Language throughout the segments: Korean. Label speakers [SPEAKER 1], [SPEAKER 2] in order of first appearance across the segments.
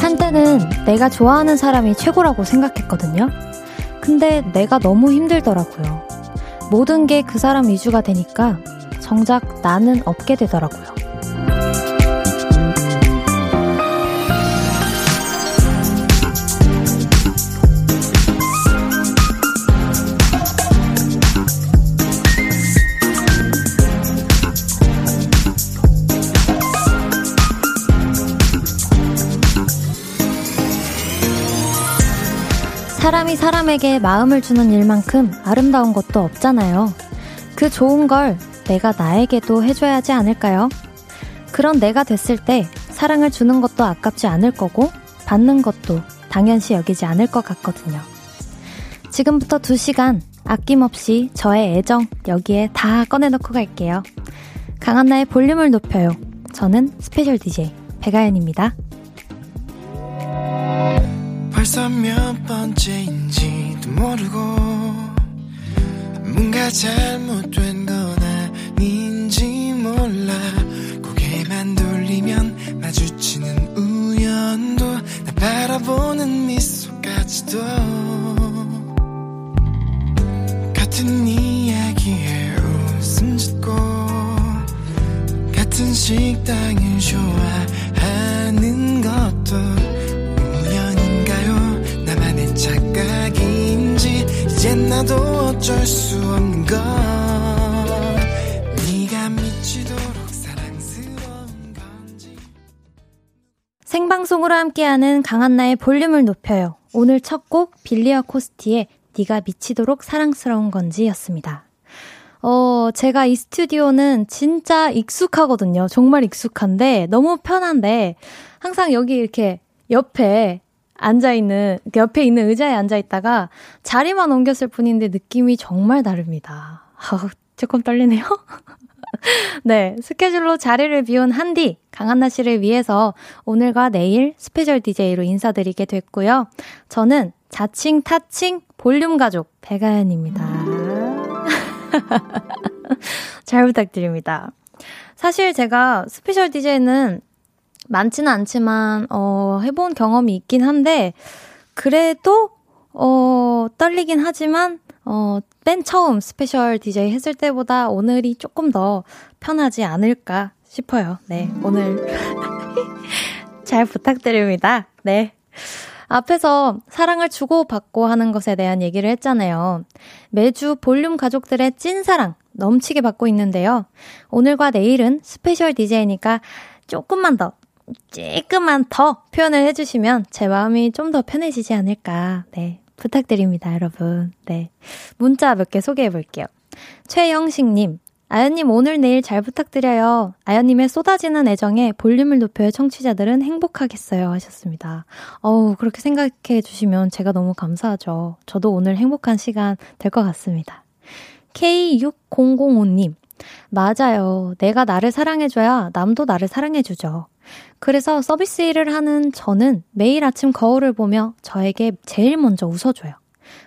[SPEAKER 1] 한때는 내가 좋아하는 사람이 최고라고 생각했거든요. 근데 내가 너무 힘들더라고요. 모든 게 그 사람 위주가 되니까 정작 나는 없게 되더라고요. 사람에게 마음을 주는 일만큼 아름다운 것도 없잖아요. 그 좋은 걸 내가 나에게도 해줘야 하지 않을까요? 그런 내가 됐을 때 사랑을 주는 것도 아깝지 않을 거고 받는 것도 당연시 여기지 않을 것 같거든요. 지금부터 2시간 아낌없이 저의 애정 여기에 다 꺼내놓고 갈게요. 강한나의 볼륨을 높여요. 저는 special DJ 배가연입니다. 벌써 몇 번째인지도 모르고 뭔가 잘못된 건 아닌지 몰라. 고개만 돌리면 마주치는 우연도 나 바라보는 미소까지도 같은 이야기에 웃음 짓고 같은 식당을 좋아하는 것도 이젠 나도 어쩔 수 없는 걸. 네가 미치도록 사랑스러운 건지. 생방송으로 함께하는 강한나의 볼륨을 높여요. 오늘 첫 곡 빌리어 코스티의 네가 미치도록 사랑스러운 건지였습니다. 어, 제가 이 스튜디오는 진짜 익숙하거든요. 정말 익숙한데, 너무 편한데, 항상 여기 이렇게 옆에 앉아있는, 그 옆에 있는 의자에 앉아있다가 자리만 옮겼을 뿐인데 느낌이 정말 다릅니다. 아, 조금 떨리네요. 네, 스케줄로 자리를 비운 한디, 강한나 씨를 위해서 오늘과 내일 special DJ로 인사드리게 됐고요. 저는 자칭, 타칭, 볼륨 가족, 백아연입니다. 잘 부탁드립니다. 사실 제가 special DJ는 많지는 않지만, 어, 해본 경험이 있긴 한데, 그래도, 어, 떨리긴 하지만, 어, 맨 처음 special DJ 했을 때보다 오늘이 조금 더 편하지 않을까 싶어요. 네, 오늘 잘 부탁드립니다. 네. 앞에서 사랑을 주고받고 하는 것에 대한 얘기를 했잖아요. 매주 볼륨 가족들의 찐사랑 넘치게 받고 있는데요. 오늘과 내일은 special DJ니까 조금만 더 조금만 더 표현을 해주시면 제 마음이 좀 더 편해지지 않을까. 네. 부탁드립니다, 여러분. 네. 문자 몇 개 소개해 볼게요. 최영식님, 아연님 오늘 내일 잘 부탁드려요. 아연님의 쏟아지는 애정에 볼륨을 높여 청취자들은 행복하겠어요. 하셨습니다. 어우, 그렇게 생각해 주시면 제가 너무 감사하죠. 저도 오늘 행복한 시간 될 것 같습니다. K6005님, 맞아요. 내가 나를 사랑해줘야 남도 나를 사랑해주죠. 그래서 서비스 일을 하는 저는 매일 아침 거울을 보며 저에게 제일 먼저 웃어줘요.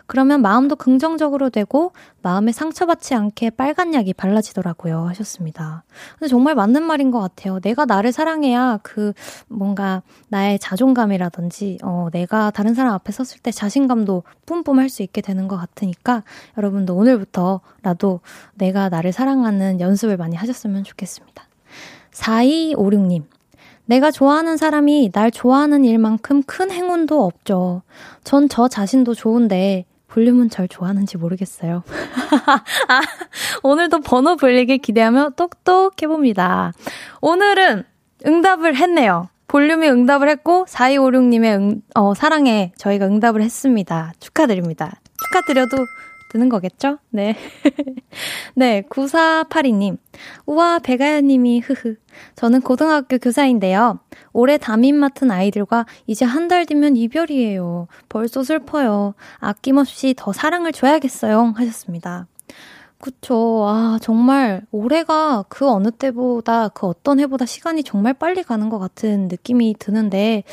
[SPEAKER 1] 그러면 마음도 긍정적으로 되고 마음에 상처받지 않게 빨간 약이 발라지더라고요. 하셨습니다. 근데 정말 맞는 말인 것 같아요. 내가 나를 사랑해야 그 뭔가 나의 자존감이라든지 어, 내가 다른 사람 앞에 섰을 때 자신감도 뿜뿜 할 수 있게 되는 것 같으니까 여러분도 오늘부터라도 내가 나를 사랑하는 연습을 많이 하셨으면 좋겠습니다. 4256님. 내가 좋아하는 사람이 날 좋아하는 일만큼 큰 행운도 없죠. 전 저 자신도 좋은데 볼륨은 절 좋아하는지 모르겠어요. 아, 오늘도 번호 불리길 기대하며 똑똑해봅니다. 오늘은 응답을 했네요. 볼륨이 응답을 했고 4256님의 응, 어, 사랑에 저희가 응답을 했습니다. 축하드립니다. 축하드려도 되는 거겠죠? 네. 네, 9482님. 우와, 배가연님이, 흐흐. 저는 고등학교 교사인데요. 올해 담임 맡은 아이들과 이제 한 달 뒤면 이별이에요. 벌써 슬퍼요. 아낌없이 더 사랑을 줘야겠어요. 하셨습니다. 그쵸. 아, 정말 올해가 그 어느 때보다, 그 어떤 해보다 시간이 정말 빨리 가는 것 같은 느낌이 드는데,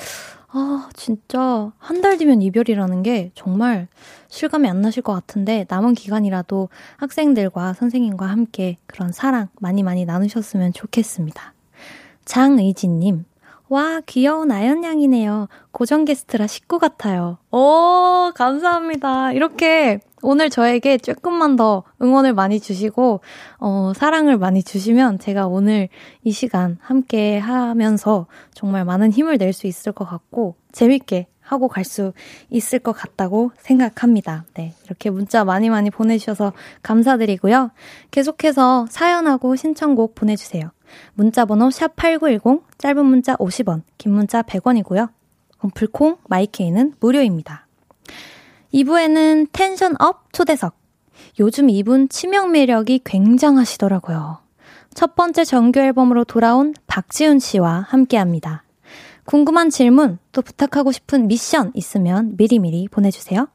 [SPEAKER 1] 아, 진짜 한 달 뒤면 이별이라는 게 정말 실감이 안 나실 것 같은데 남은 기간이라도 학생들과 선생님과 함께 그런 사랑 많이 많이 나누셨으면 좋겠습니다. 장의진님, 와, 귀여운 아연양이네요. 고정 게스트라 식구 같아요. 오, 감사합니다. 이렇게 오늘 저에게 조금만 더 응원을 많이 주시고, 어, 사랑을 많이 주시면 제가 오늘 이 시간 함께 하면서 정말 많은 힘을 낼 수 있을 것 같고, 재밌게 하고 갈 수 있을 것 같다고 생각합니다. 네. 이렇게 문자 많이 많이 보내주셔서 감사드리고요. 계속해서 사연하고 신청곡 보내주세요. 문자번호 샵8910, 짧은 문자 50원, 긴 문자 100원이고요. 어플콩, 마이케이는 무료입니다. 2부에는 tension up 초대석. 요즘 이분 치명 매력이 굉장하시더라고요. 첫 번째 정규 앨범으로 돌아온 박지훈 씨와 함께 합니다. 궁금한 질문, 또 부탁하고 싶은 미션 있으면 미리미리 보내주세요.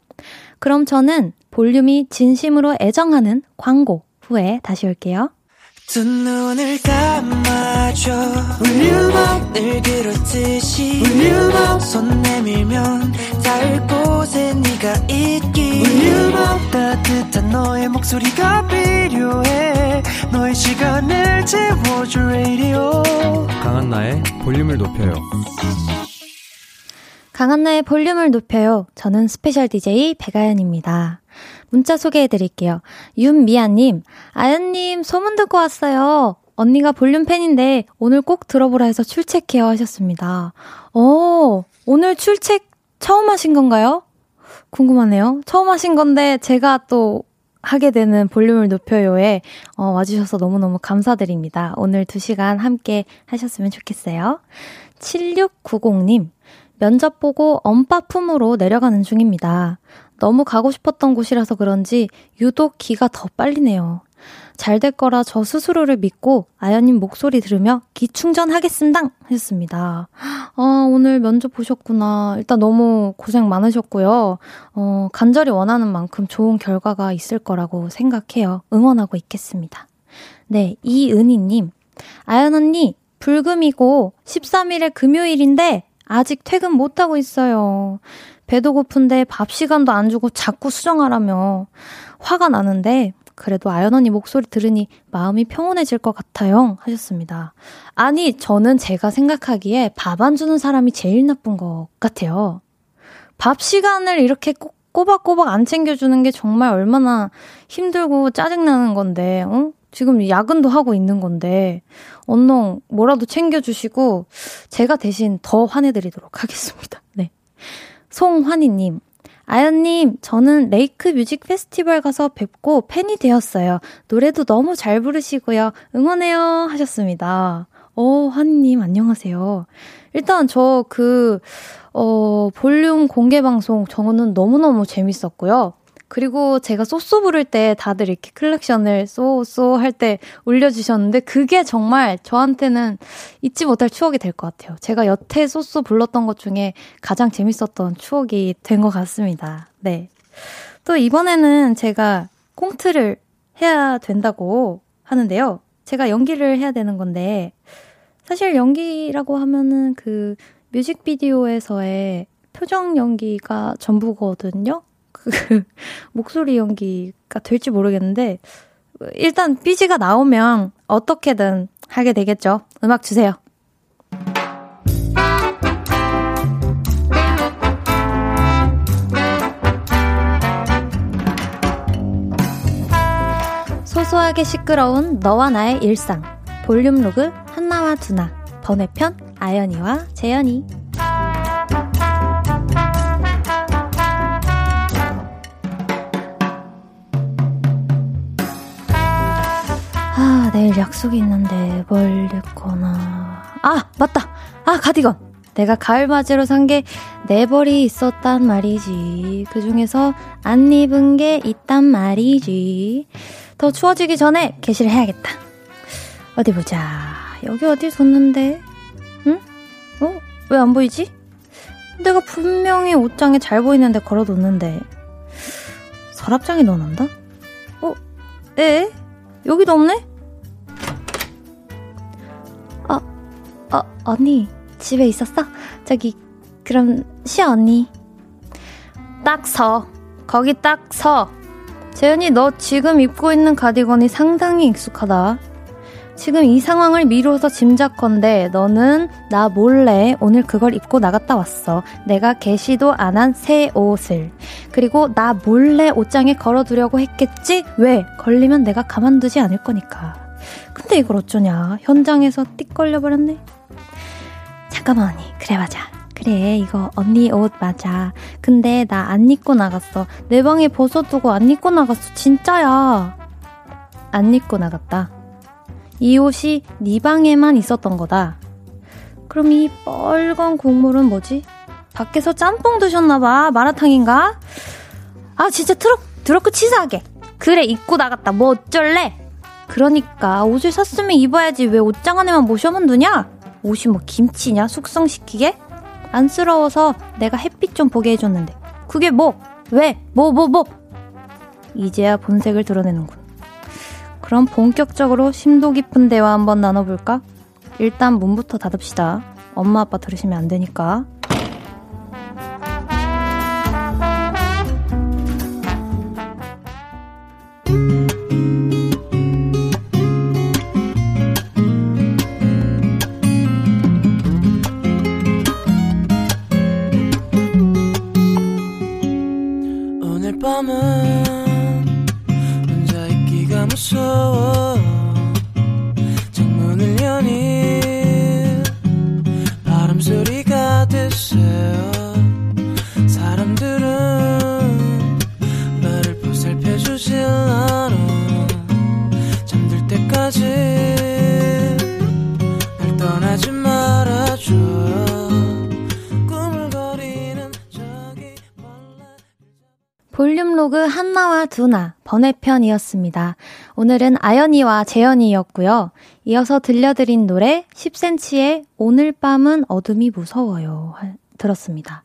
[SPEAKER 1] 그럼 저는 볼륨이 진심으로 애정하는 광고 후에 다시 올게요. 두 눈을 감아줘. volume up 늘 그렇듯이 volume up 손 내밀면 닿을 곳에 네가 있기. volume up 따뜻한 너의 목소리가 필요해. 너의 시간을 채워줄 radio. 강한나의 볼륨을 높여요. 강한나의 볼륨을 높여요. 저는 special DJ 백아연입니다 문자 소개해 드릴게요. 윤미아님, 아연님, 소문 듣고 왔어요. 언니가 볼륨 팬인데 오늘 꼭 들어보라 해서 출첵해요 하셨습니다. 어, 오늘 출첵 처음 하신 건가요? 궁금하네요. 처음 하신 건데 제가 또 하게 되는 볼륨을 높여요에 어, 와주셔서 너무너무 감사드립니다. 오늘 2시간 함께 하셨으면 좋겠어요. 7690님, 면접 보고 엄빠 품으로 내려가는 중입니다. 너무 가고 싶었던 곳이라서 그런지 유독 기가 더 빨리네요. 잘 될 거라 저 스스로를 믿고 아연님 목소리 들으며 기 충전하겠습니다. 하셨습니다. 아, 오늘 면접 보셨구나. 일단 너무 고생 많으셨고요. 어, 간절히 원하는 만큼 좋은 결과가 있을 거라고 생각해요. 응원하고 있겠습니다. 네, 이은희님. 아연 언니, 불금이고 13일에 금요일인데 아직 퇴근 못하고 있어요. 배도 고픈데 밥 시간도 안 주고 자꾸 수정하라며 화가 나는데 그래도 아연 언니 목소리 들으니 마음이 평온해질 것 같아요. 하셨습니다. 아니, 저는 제가 생각하기에 밥 안 주는 사람이 제일 나쁜 것 같아요. 밥 시간을 이렇게 꼭 꼬박꼬박 안 챙겨주는 게 정말 얼마나 힘들고 짜증나는 건데, 어? 지금 야근도 하고 있는 건데, 언농 뭐라도 챙겨주시고, 제가 대신 더 화내드리도록 하겠습니다. 네. 송환희님, 아연님, 저는 레이크 뮤직 페스티벌 가서 뵙고 팬이 되었어요. 노래도 너무 잘 부르시고요. 응원해요. 하셨습니다. 어, 환희님, 안녕하세요. 일단 저 그, 어, 볼륨 공개 방송 저는 너무너무 재밌었고요. 그리고 제가 쏘쏘 부를 때 다들 이렇게 클렉션을 쏘쏘 할 때 올려주셨는데 그게 정말 저한테는 잊지 못할 추억이 될 것 같아요. 제가 여태 쏘쏘 불렀던 것 중에 가장 재밌었던 추억이 된 것 같습니다. 네. 또 이번에는 제가 꽁트를 해야 된다고 하는데요. 제가 연기를 해야 되는 건데 사실 연기라고 하면은 그 뮤직비디오에서의 표정 연기가 전부거든요. 그 목소리 연기가 될지 모르겠는데 일단 삐지가 나오면 어떻게든 하게 되겠죠. 음악 주세요. 소소하게 시끄러운 너와 나의 일상 볼륨 로그 한나와 두나 번외편 아연이와 재연이 내일 약속이 있는데 뭘 입거나. 아, 맞다! 아, 가디건! 내가 가을 맞이로 산 게 네 벌이 있었단 말이지. 그 중에서 안 입은 게 있단 말이지. 더 추워지기 전에 개시를 해야겠다. 어디 보자. 여기 어디 뒀는데? 응? 어? 왜 안 보이지? 내가 분명히 옷장에 잘 보이는데 걸어뒀는데. 서랍장에 넣어놓는다? 어? 에? 여기도 없네? 언니, 집에 있었어? 저기, 그럼, 쉬어, 언니. 딱 서. 거기 딱 서. 재현이, 너 지금 입고 있는 가디건이 상당히 익숙하다. 지금 이 상황을 미루어서 짐작컨대 너는 나 몰래 오늘 그걸 입고 나갔다 왔어. 내가 개시도 안 한 새 옷을. 그리고 나 몰래 옷장에 걸어두려고 했겠지? 왜? 걸리면 내가 가만두지 않을 거니까. 근데 이걸 어쩌냐. 현장에서 띡 걸려버렸네. 잠깐만 언니. 그래 맞아. 그래 이거 언니 옷 맞아. 근데 나 안 입고 나갔어. 내 방에 벗어두고 안 입고 나갔어. 진짜야. 안 입고 나갔다. 이 옷이 네 방에만 있었던 거다. 그럼 이 빨간 국물은 뭐지? 밖에서 짬뽕 드셨나봐. 마라탕인가? 아, 진짜 트럭, 드럭크 치사하게. 그래, 입고 나갔다. 뭐 어쩔래? 그러니까, 옷을 샀으면 입어야지. 왜 옷장 안에만 모셔만 두냐? 옷이 뭐 김치냐? 숙성시키게? 안쓰러워서 내가 햇빛 좀 보게 해줬는데. 그게 뭐? 왜? 뭐, 뭐, 뭐? 이제야 본색을 드러내는군. 그럼 본격적으로 심도 깊은 대화 한번 나눠볼까? 일단 문부터 닫읍시다. 엄마 아빠 들으시면 안 되니까. 볼륨 로그 한나와 두나 번외편이었습니다. 오늘은 아연이와 재현이였고요. 이어서 들려드린 노래 10cm의 오늘 밤은 어둠이 무서워요 들었습니다.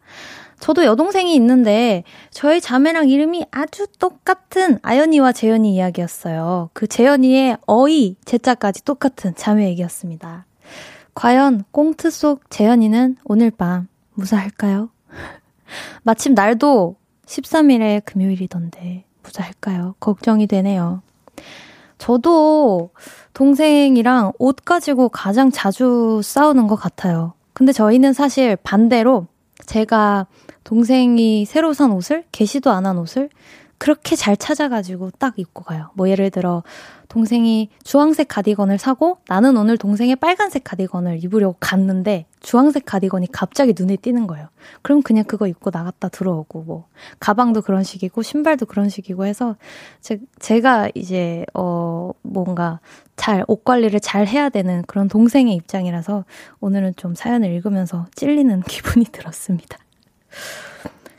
[SPEAKER 1] 저도 여동생이 있는데 저희 자매랑 이름이 아주 똑같은 아연이와 재현이 이야기였어요. 그 재현이의 어이 제자까지 똑같은 자매 얘기였습니다. 과연 꽁트 속 재현이는 오늘 밤 무사할까요? 마침 날도 13일에 금요일이던데 무사할까요? 걱정이 되네요. 저도 동생이랑 옷 가지고 가장 자주 싸우는 것 같아요. 근데 저희는 사실 반대로 제가 동생이 새로 산 옷을, 개시도 안 한 옷을 그렇게 잘 찾아가지고 딱 입고 가요. 뭐 예를 들어 동생이 주황색 가디건을 사고 나는 오늘 동생의 빨간색 가디건을 입으려고 갔는데 주황색 가디건이 갑자기 눈에 띄는 거예요. 그럼 그냥 그거 입고 나갔다 들어오고 뭐 가방도 그런 식이고 신발도 그런 식이고 해서 제, 제가 이제 어 뭔가 잘 옷 관리를 잘 해야 되는 그런 동생의 입장이라서 오늘은 좀 사연을 읽으면서 찔리는 기분이 들었습니다.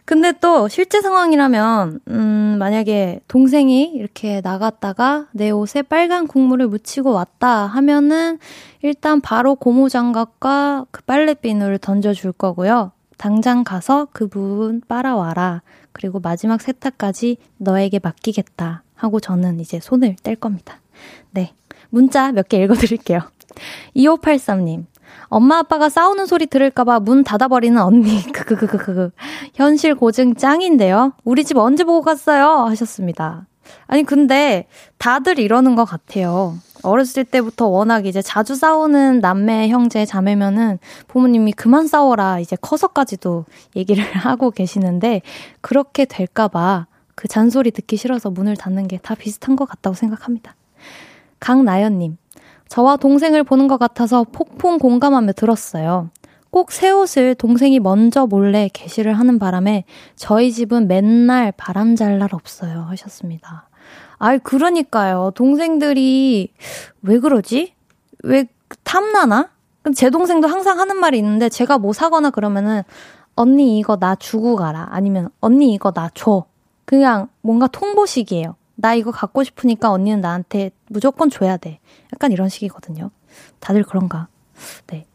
[SPEAKER 1] 근데 또 실제 상황이라면, 음, 만약에 동생이 이렇게 나갔다가 내 옷에 빨간 국물을 묻히고 왔다 하면은 일단 바로 고무 장갑과 그 빨래 비누를 던져 줄 거고요. 당장 가서 그 부분 빨아와라. 그리고 마지막 세탁까지 너에게 맡기겠다. 하고 저는 이제 손을 뗄 겁니다. 네. 문자 몇 개 읽어드릴게요. 2583님. 엄마 아빠가 싸우는 소리 들을까봐 문 닫아버리는 언니. 크크크크크. 현실 고증 짱인데요. 우리 집 언제 보고 갔어요? 하셨습니다. 아니, 근데 다들 이러는 것 같아요. 어렸을 때부터 워낙 이제 자주 싸우는 남매, 형제, 자매면은 부모님이 그만 싸워라. 이제 커서까지도 얘기를 하고 계시는데 그렇게 될까봐 그 잔소리 듣기 싫어서 문을 닫는 게 다 비슷한 것 같다고 생각합니다. 강나연님. 저와 동생을 보는 것 같아서 폭풍 공감하며 들었어요. 꼭 새 옷을 동생이 먼저 몰래 게시를 하는 바람에 저희 집은 맨날 바람 잘 날 없어요 하셨습니다. 아이 그러니까요. 동생들이 왜 그러지? 왜 탐나나? 제 동생도 항상 하는 말이 있는데 제가 뭐 사거나 그러면은 언니 이거 나 주고 가라. 아니면 언니 이거 나 줘. 그냥 뭔가 통보식이에요. 나 이거 갖고 싶으니까 언니는 나한테 무조건 줘야 돼. 약간 이런 식이거든요. 다들 그런가? 네.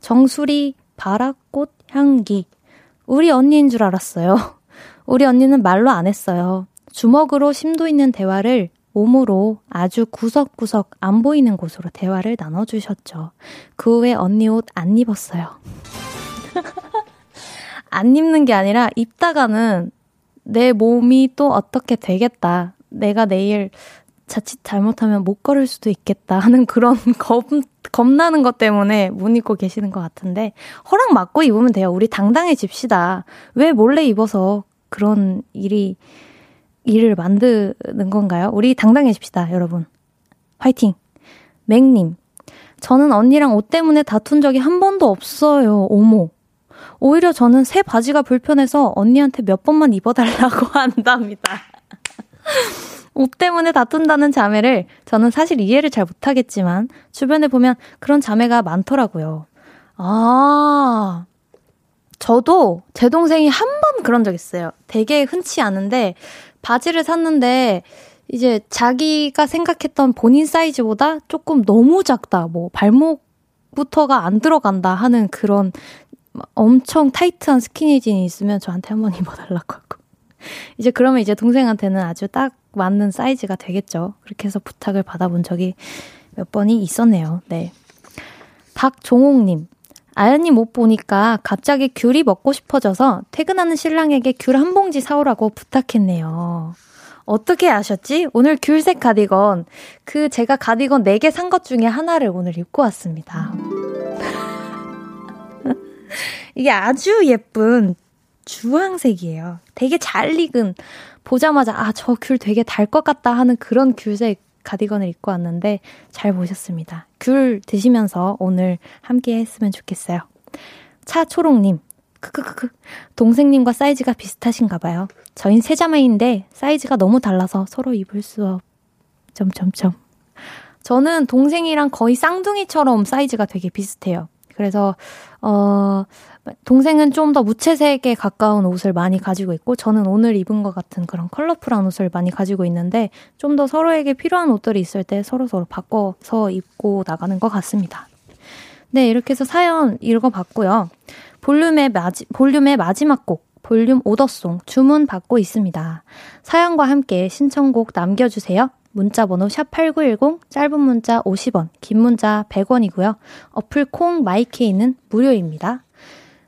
[SPEAKER 1] 정수리, 바라꽃, 향기. 우리 언니인 줄 알았어요. 우리 언니는 말로 안 했어요. 주먹으로 심도 있는 대화를 몸으로 아주 구석구석 안 보이는 곳으로 대화를 나눠주셨죠. 그 후에 언니 옷 안 입었어요. 안 입는 게 아니라 입다가는 내 몸이 또 어떻게 되겠다. 내가 내일 자칫 잘못하면 못 걸을 수도 있겠다 하는 그런 겁, 겁나는 것 때문에 못 입고 계시는 것 같은데, 허락 받고 입으면 돼요. 우리 당당해집시다. 왜 몰래 입어서 그런 일이, 일을 만드는 건가요? 우리 당당해집시다, 여러분. 화이팅! 맥님, 저는 언니랑 옷 때문에 다툰 적이 한 번도 없어요. 오모. 오히려 저는 새 바지가 불편해서 언니한테 몇 번만 입어달라고 한답니다. 옷 때문에 다툰다는 자매를 저는 사실 이해를 잘 못하겠지만 주변에 보면 그런 자매가 많더라고요. 아, 저도 제 동생이 한 번 그런 적 있어요. 되게 흔치 않은데 바지를 샀는데 이제 자기가 생각했던 본인 사이즈보다 조금 너무 작다. 뭐 발목부터가 안 들어간다 하는 그런 엄청 타이트한 스키니진이 있으면 저한테 한 번 입어달라고 하고. 이제 그러면 이제 동생한테는 아주 딱 맞는 사이즈가 되겠죠. 그렇게 해서 부탁을 받아본 적이 몇 번이 있었네요. 네. 박종옥님. 아연님 옷 보니까 갑자기 귤이 먹고 싶어져서 퇴근하는 신랑에게 귤 한 봉지 사오라고 부탁했네요. 어떻게 아셨지? 오늘 귤색 가디건. 그 제가 가디건 4개 산 것 중에 하나를 오늘 입고 왔습니다. 이게 아주 예쁜 주황색이에요. 되게 잘 익은, 보자마자, 아, 저 귤 되게 달 것 같다 하는 그런 귤색 가디건을 입고 왔는데 잘 보셨습니다. 귤 드시면서 오늘 함께 했으면 좋겠어요. 차초롱님, 크크크크. 동생님과 사이즈가 비슷하신가 봐요. 저흰 세자매인데 사이즈가 너무 달라서 서로 입을 수 없, 점점점. 저는 동생이랑 거의 쌍둥이처럼 사이즈가 되게 비슷해요. 그래서, 어, 동생은 좀 더 무채색에 가까운 옷을 많이 가지고 있고, 저는 오늘 입은 것 같은 그런 컬러풀한 옷을 많이 가지고 있는데, 좀 더 서로에게 필요한 옷들이 있을 때 서로서로 바꿔서 입고 나가는 것 같습니다. 네, 이렇게 해서 사연 읽어봤고요. 볼륨의, 마지, 볼륨의 마지막 곡, 볼륨 오더송 주문 받고 있습니다. 사연과 함께 신청곡 남겨주세요. 문자 번호 샵8910, 짧은 문자 50원, 긴 문자 100원이고요. 어플 콩 마이케이는 무료입니다.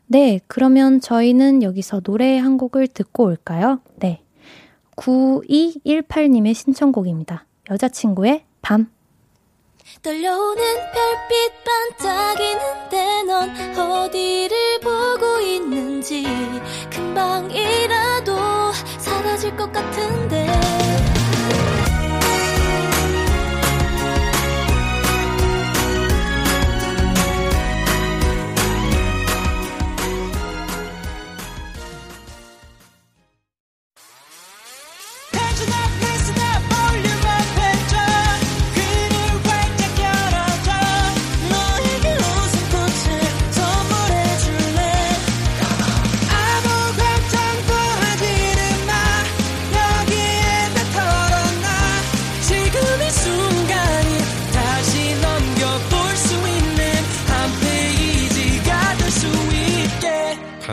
[SPEAKER 1] 네, 그러면 저희는 여기서 노래 한 곡을 듣고 올까요? 네. 9218님의 신청곡입니다. 여자친구의 밤. 떨려오는 별빛 반짝이는데 넌 어디를 보고 있는지 금방이라도 사라질 것 같은데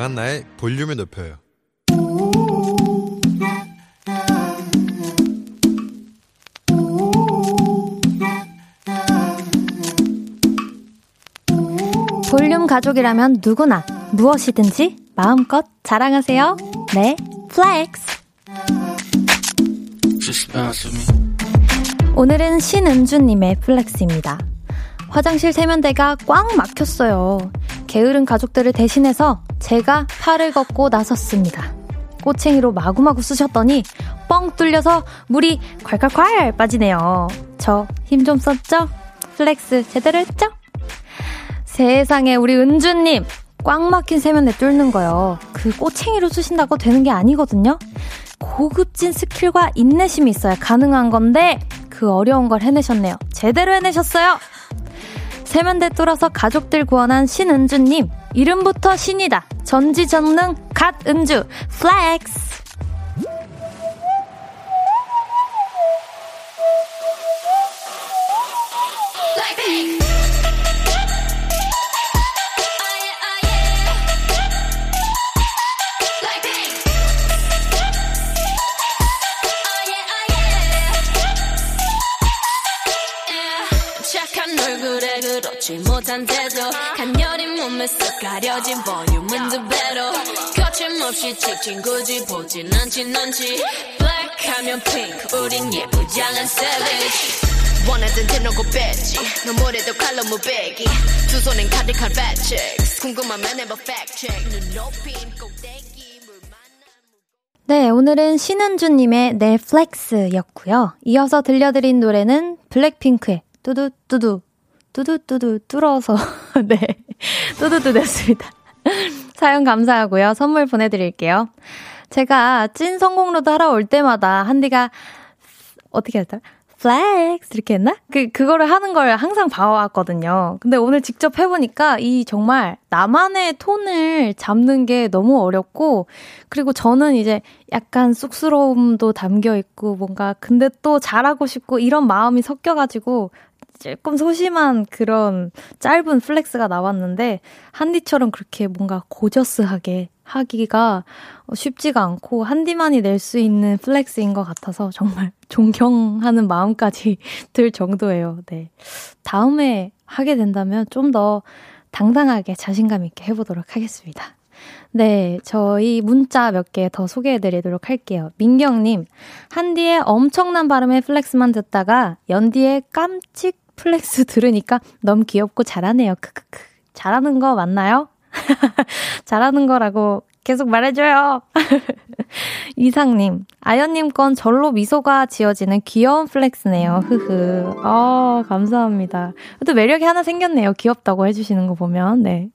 [SPEAKER 2] 강한나의 볼륨을 높여요.
[SPEAKER 1] 볼륨 가족이라면 누구나 무엇이든지 마음껏 자랑하세요. 네, flex. 오늘은 신은주님의 flex입니다. 화장실 세면대가 꽉 막혔어요. 게으른 가족들을 대신해서 제가 팔을 걷고 나섰습니다. 꼬챙이로 마구마구 쑤셨더니 뻥 뚫려서 물이 콸콸콸 빠지네요. 저 힘 좀 썼죠? flex 제대로 했죠? 세상에 우리 은주님 꽉 막힌 세면대 뚫는 거요. 그 꼬챙이로 쑤신다고 되는 게 아니거든요. 고급진 skill과 인내심이 있어야 가능한 건데 그 어려운 걸 해내셨네요. 제대로 해내셨어요. 세면대 뚫어서 가족들 구원한 신은주님. 이름부터 신이다. 전지전능 God은주.
[SPEAKER 3] flex 못한 태도 간녀린 몸에 쓱 가려진 볼륨은 두 배로. 거침없이 찍힌 굳이 보진 않지 넌지. Black 하면 pink 우린 예쁘장한 savage. 원하던 대놓고 뺐지. 너무래도 칼로 무배기. 두 손엔 가득한 checks 궁금하면 해봐 fact check. 눈 높인 꼭대기
[SPEAKER 1] 네, 오늘은 신은주님의 넷플렉스였고요. 이어서 들려드린 노래는 블랙핑크의 뚜두뚜두 뚜두뚜두 뚫어서 네 뚜두뚜두였습니다. 사연 감사하고요. 선물 보내드릴게요. 제가 찐 성공로드 하러 올 때마다 한디가 어떻게 했더라? flex 이렇게 했나? 그 그거를 하는 걸 항상 봐왔거든요. 근데 오늘 직접 해보니까 이 정말 나만의 톤을 잡는 게 너무 어렵고 그리고 저는 이제 약간 쑥스러움도 담겨 있고 뭔가 근데 또 잘하고 싶고 이런 마음이 섞여가지고 조금 소심한 그런 짧은 flex가 나왔는데 한디처럼 그렇게 뭔가 gorgeous하게 하기가 쉽지가 않고 한디만이 낼 수 있는 flex인 것 같아서 정말 존경하는 마음까지 들 정도예요. 네. 다음에 하게 된다면 좀 더 당당하게 자신감 있게 해보도록 하겠습니다. 네, 저희 문자 몇 개 더 소개해 드리도록 할게요. 민경님, 한디의 엄청난 발음의 flex만 듣다가 연디의 깜찍 flex 들으니까 너무 귀엽고 잘하네요. 크크크. 잘하는 거 맞나요? 잘하는 거라고 계속 말해줘요. 이상님, 아연님 건 절로 미소가 지어지는 귀여운 flex네요. 흐흐. 아, 감사합니다. 또 매력이 하나 생겼네요. 귀엽다고 해주시는 거 보면. 네.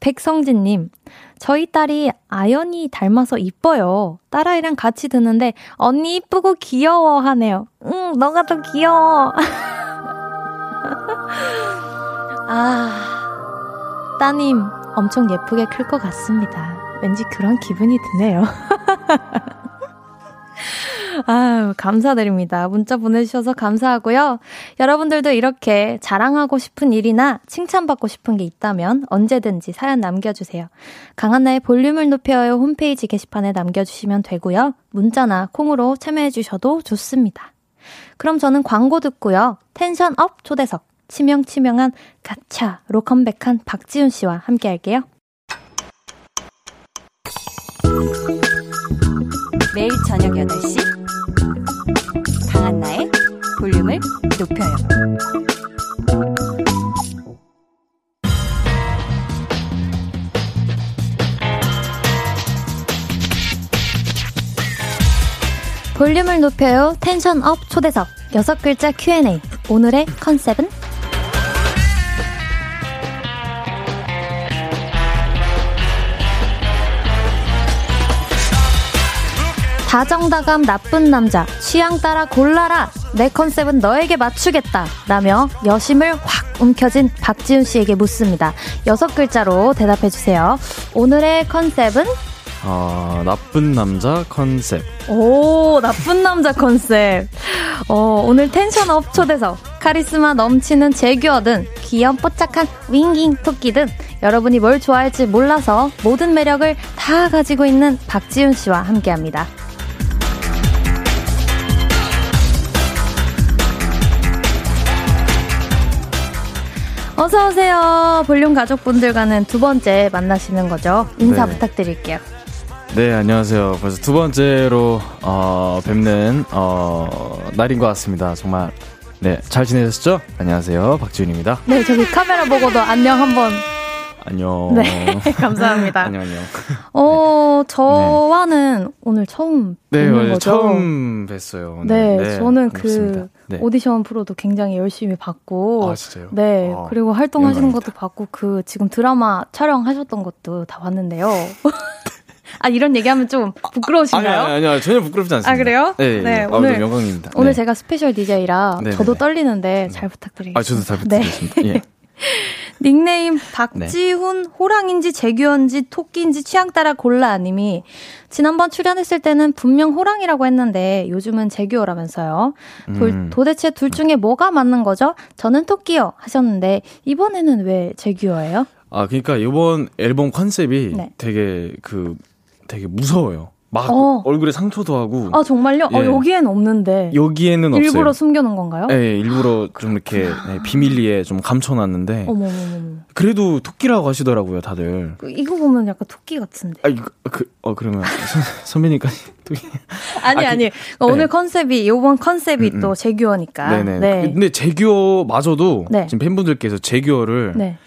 [SPEAKER 1] 백성진님, 저희 딸이 아연이 닮아서 이뻐요. 딸아이랑 같이 듣는데, 언니 이쁘고 귀여워 하네요. 응, 너가 더 귀여워. 아, 따님, 엄청 예쁘게 클 것 같습니다. 왠지 그런 기분이 드네요. 아유, 감사드립니다. 문자 보내주셔서 감사하고요. 여러분들도 이렇게 자랑하고 싶은 일이나 칭찬받고 싶은 게 있다면 언제든지 사연 남겨주세요. 강한나의 볼륨을 높여요 홈페이지 게시판에 남겨주시면 되고요. 문자나 콩으로 참여해주셔도 좋습니다. 그럼 저는 광고 듣고요. tension up 초대석, 치명치명한 가차로 컴백한 박지훈 씨와 함께 할게요.
[SPEAKER 4] 매일 저녁 8시 강한나의 볼륨을 높여요.
[SPEAKER 1] 볼륨을 높여요. tension up 초대석. 여섯 글자 Q&A. 오늘의 컨셉은? 다정다감 나쁜 남자. 취향 따라 골라라. 내 컨셉은 너에게 맞추겠다. 라며 여심을 확 움켜쥔 박지훈 씨에게 묻습니다. 여섯 글자로 대답해주세요. 오늘의 컨셉은?
[SPEAKER 5] 어, 나쁜 남자 컨셉.
[SPEAKER 1] 오, 나쁜 남자 컨셉. 어, 오늘 tension up 초대석. 카리스마 넘치는 재규어든 귀염 뽀짝한 윙깅 토끼든 여러분이 뭘 좋아할지 몰라서 모든 매력을 다 가지고 있는 박지훈 씨와 함께 합니다. 어서 오세요. 볼륨 가족분들과는 두 번째 만나시는 거죠. 인사
[SPEAKER 5] 네.
[SPEAKER 1] 부탁드릴게요.
[SPEAKER 5] 네, 안녕하세요. 벌써 두 번째로, 어, 뵙는, 어, 날인 것 같습니다. 정말, 네, 잘 지내셨죠? 안녕하세요. 박지훈입니다.
[SPEAKER 1] 네, 저기 카메라 보고도 안녕 한번.
[SPEAKER 5] 안녕.
[SPEAKER 1] 네, 감사합니다.
[SPEAKER 5] 안녕, 안녕.
[SPEAKER 1] 어, 저와는 오늘 처음
[SPEAKER 5] 네,
[SPEAKER 1] 뵙는 거죠.
[SPEAKER 5] 처음 뵀어요.
[SPEAKER 1] 네, 저는
[SPEAKER 5] 반갑습니다.
[SPEAKER 1] 그
[SPEAKER 5] 네.
[SPEAKER 1] 오디션 프로도 굉장히 열심히 봤고,
[SPEAKER 5] 아, 진짜요?
[SPEAKER 1] 네,
[SPEAKER 5] 아,
[SPEAKER 1] 그리고 활동하시는
[SPEAKER 5] 영광입니다.
[SPEAKER 1] 것도 봤고, 그 지금 드라마 촬영하셨던 것도 다 봤는데요. 아, 이런 얘기하면 좀 부끄러우신가요?
[SPEAKER 5] 아니, 아니, 전혀 부끄럽지 않습니다.
[SPEAKER 1] 아, 그래요?
[SPEAKER 5] 네,
[SPEAKER 1] 네,
[SPEAKER 5] 네. 아,
[SPEAKER 1] 오늘-
[SPEAKER 5] 영광입니다.
[SPEAKER 1] 오늘
[SPEAKER 5] 네.
[SPEAKER 1] 제가 special DJ라. 저도 떨리는데 잘 부탁드리겠습니다.
[SPEAKER 5] 아, 저도 잘
[SPEAKER 1] 네.
[SPEAKER 5] 부탁드리겠습니다. 예.
[SPEAKER 1] 닉네임 박지훈 호랑인지 재규어인지 토끼인지 취향 따라 골라 님이 지난번 출연했을 때는 분명 호랑이라고 했는데 요즘은 재규어라면서요. 돌-
[SPEAKER 5] 음.
[SPEAKER 1] 도 대체 둘 중에 뭐가 맞는 거죠? 저는 토끼요 하셨는데 이번에는 왜 재규어예요?
[SPEAKER 5] 아, 그러니까 이번 앨범 컨셉이
[SPEAKER 1] 네.
[SPEAKER 5] 되게 그 되게 무서워요. 막
[SPEAKER 1] 어.
[SPEAKER 5] 얼굴에 상처도 하고.
[SPEAKER 1] 아, 정말요? 어,
[SPEAKER 5] 예.
[SPEAKER 1] 여기엔 없는데.
[SPEAKER 5] 여기에는 없어요.
[SPEAKER 1] 일부러 숨겨놓은 건가요?
[SPEAKER 5] 네, 일부러 좀 이렇게 네, 비밀리에 좀 감춰놨는데
[SPEAKER 1] 어머머머.
[SPEAKER 5] 그래도 토끼라고 하시더라고요, 다들.
[SPEAKER 1] 그, 이거 보면 약간 토끼 같은데.
[SPEAKER 5] 아, 이거 그, 어 그러면 선, 선배님까지 토끼.
[SPEAKER 1] 아니,
[SPEAKER 5] 아, 그-
[SPEAKER 1] 아니. 오늘
[SPEAKER 5] 네.
[SPEAKER 1] 컨셉이, 요번 컨셉이
[SPEAKER 5] 음, 음.
[SPEAKER 1] 또 제규어니까.
[SPEAKER 5] 네네.
[SPEAKER 1] 네.
[SPEAKER 5] 근데 제규어마저도
[SPEAKER 1] 네.
[SPEAKER 5] 지금 팬분들께서 제규어를
[SPEAKER 1] 네.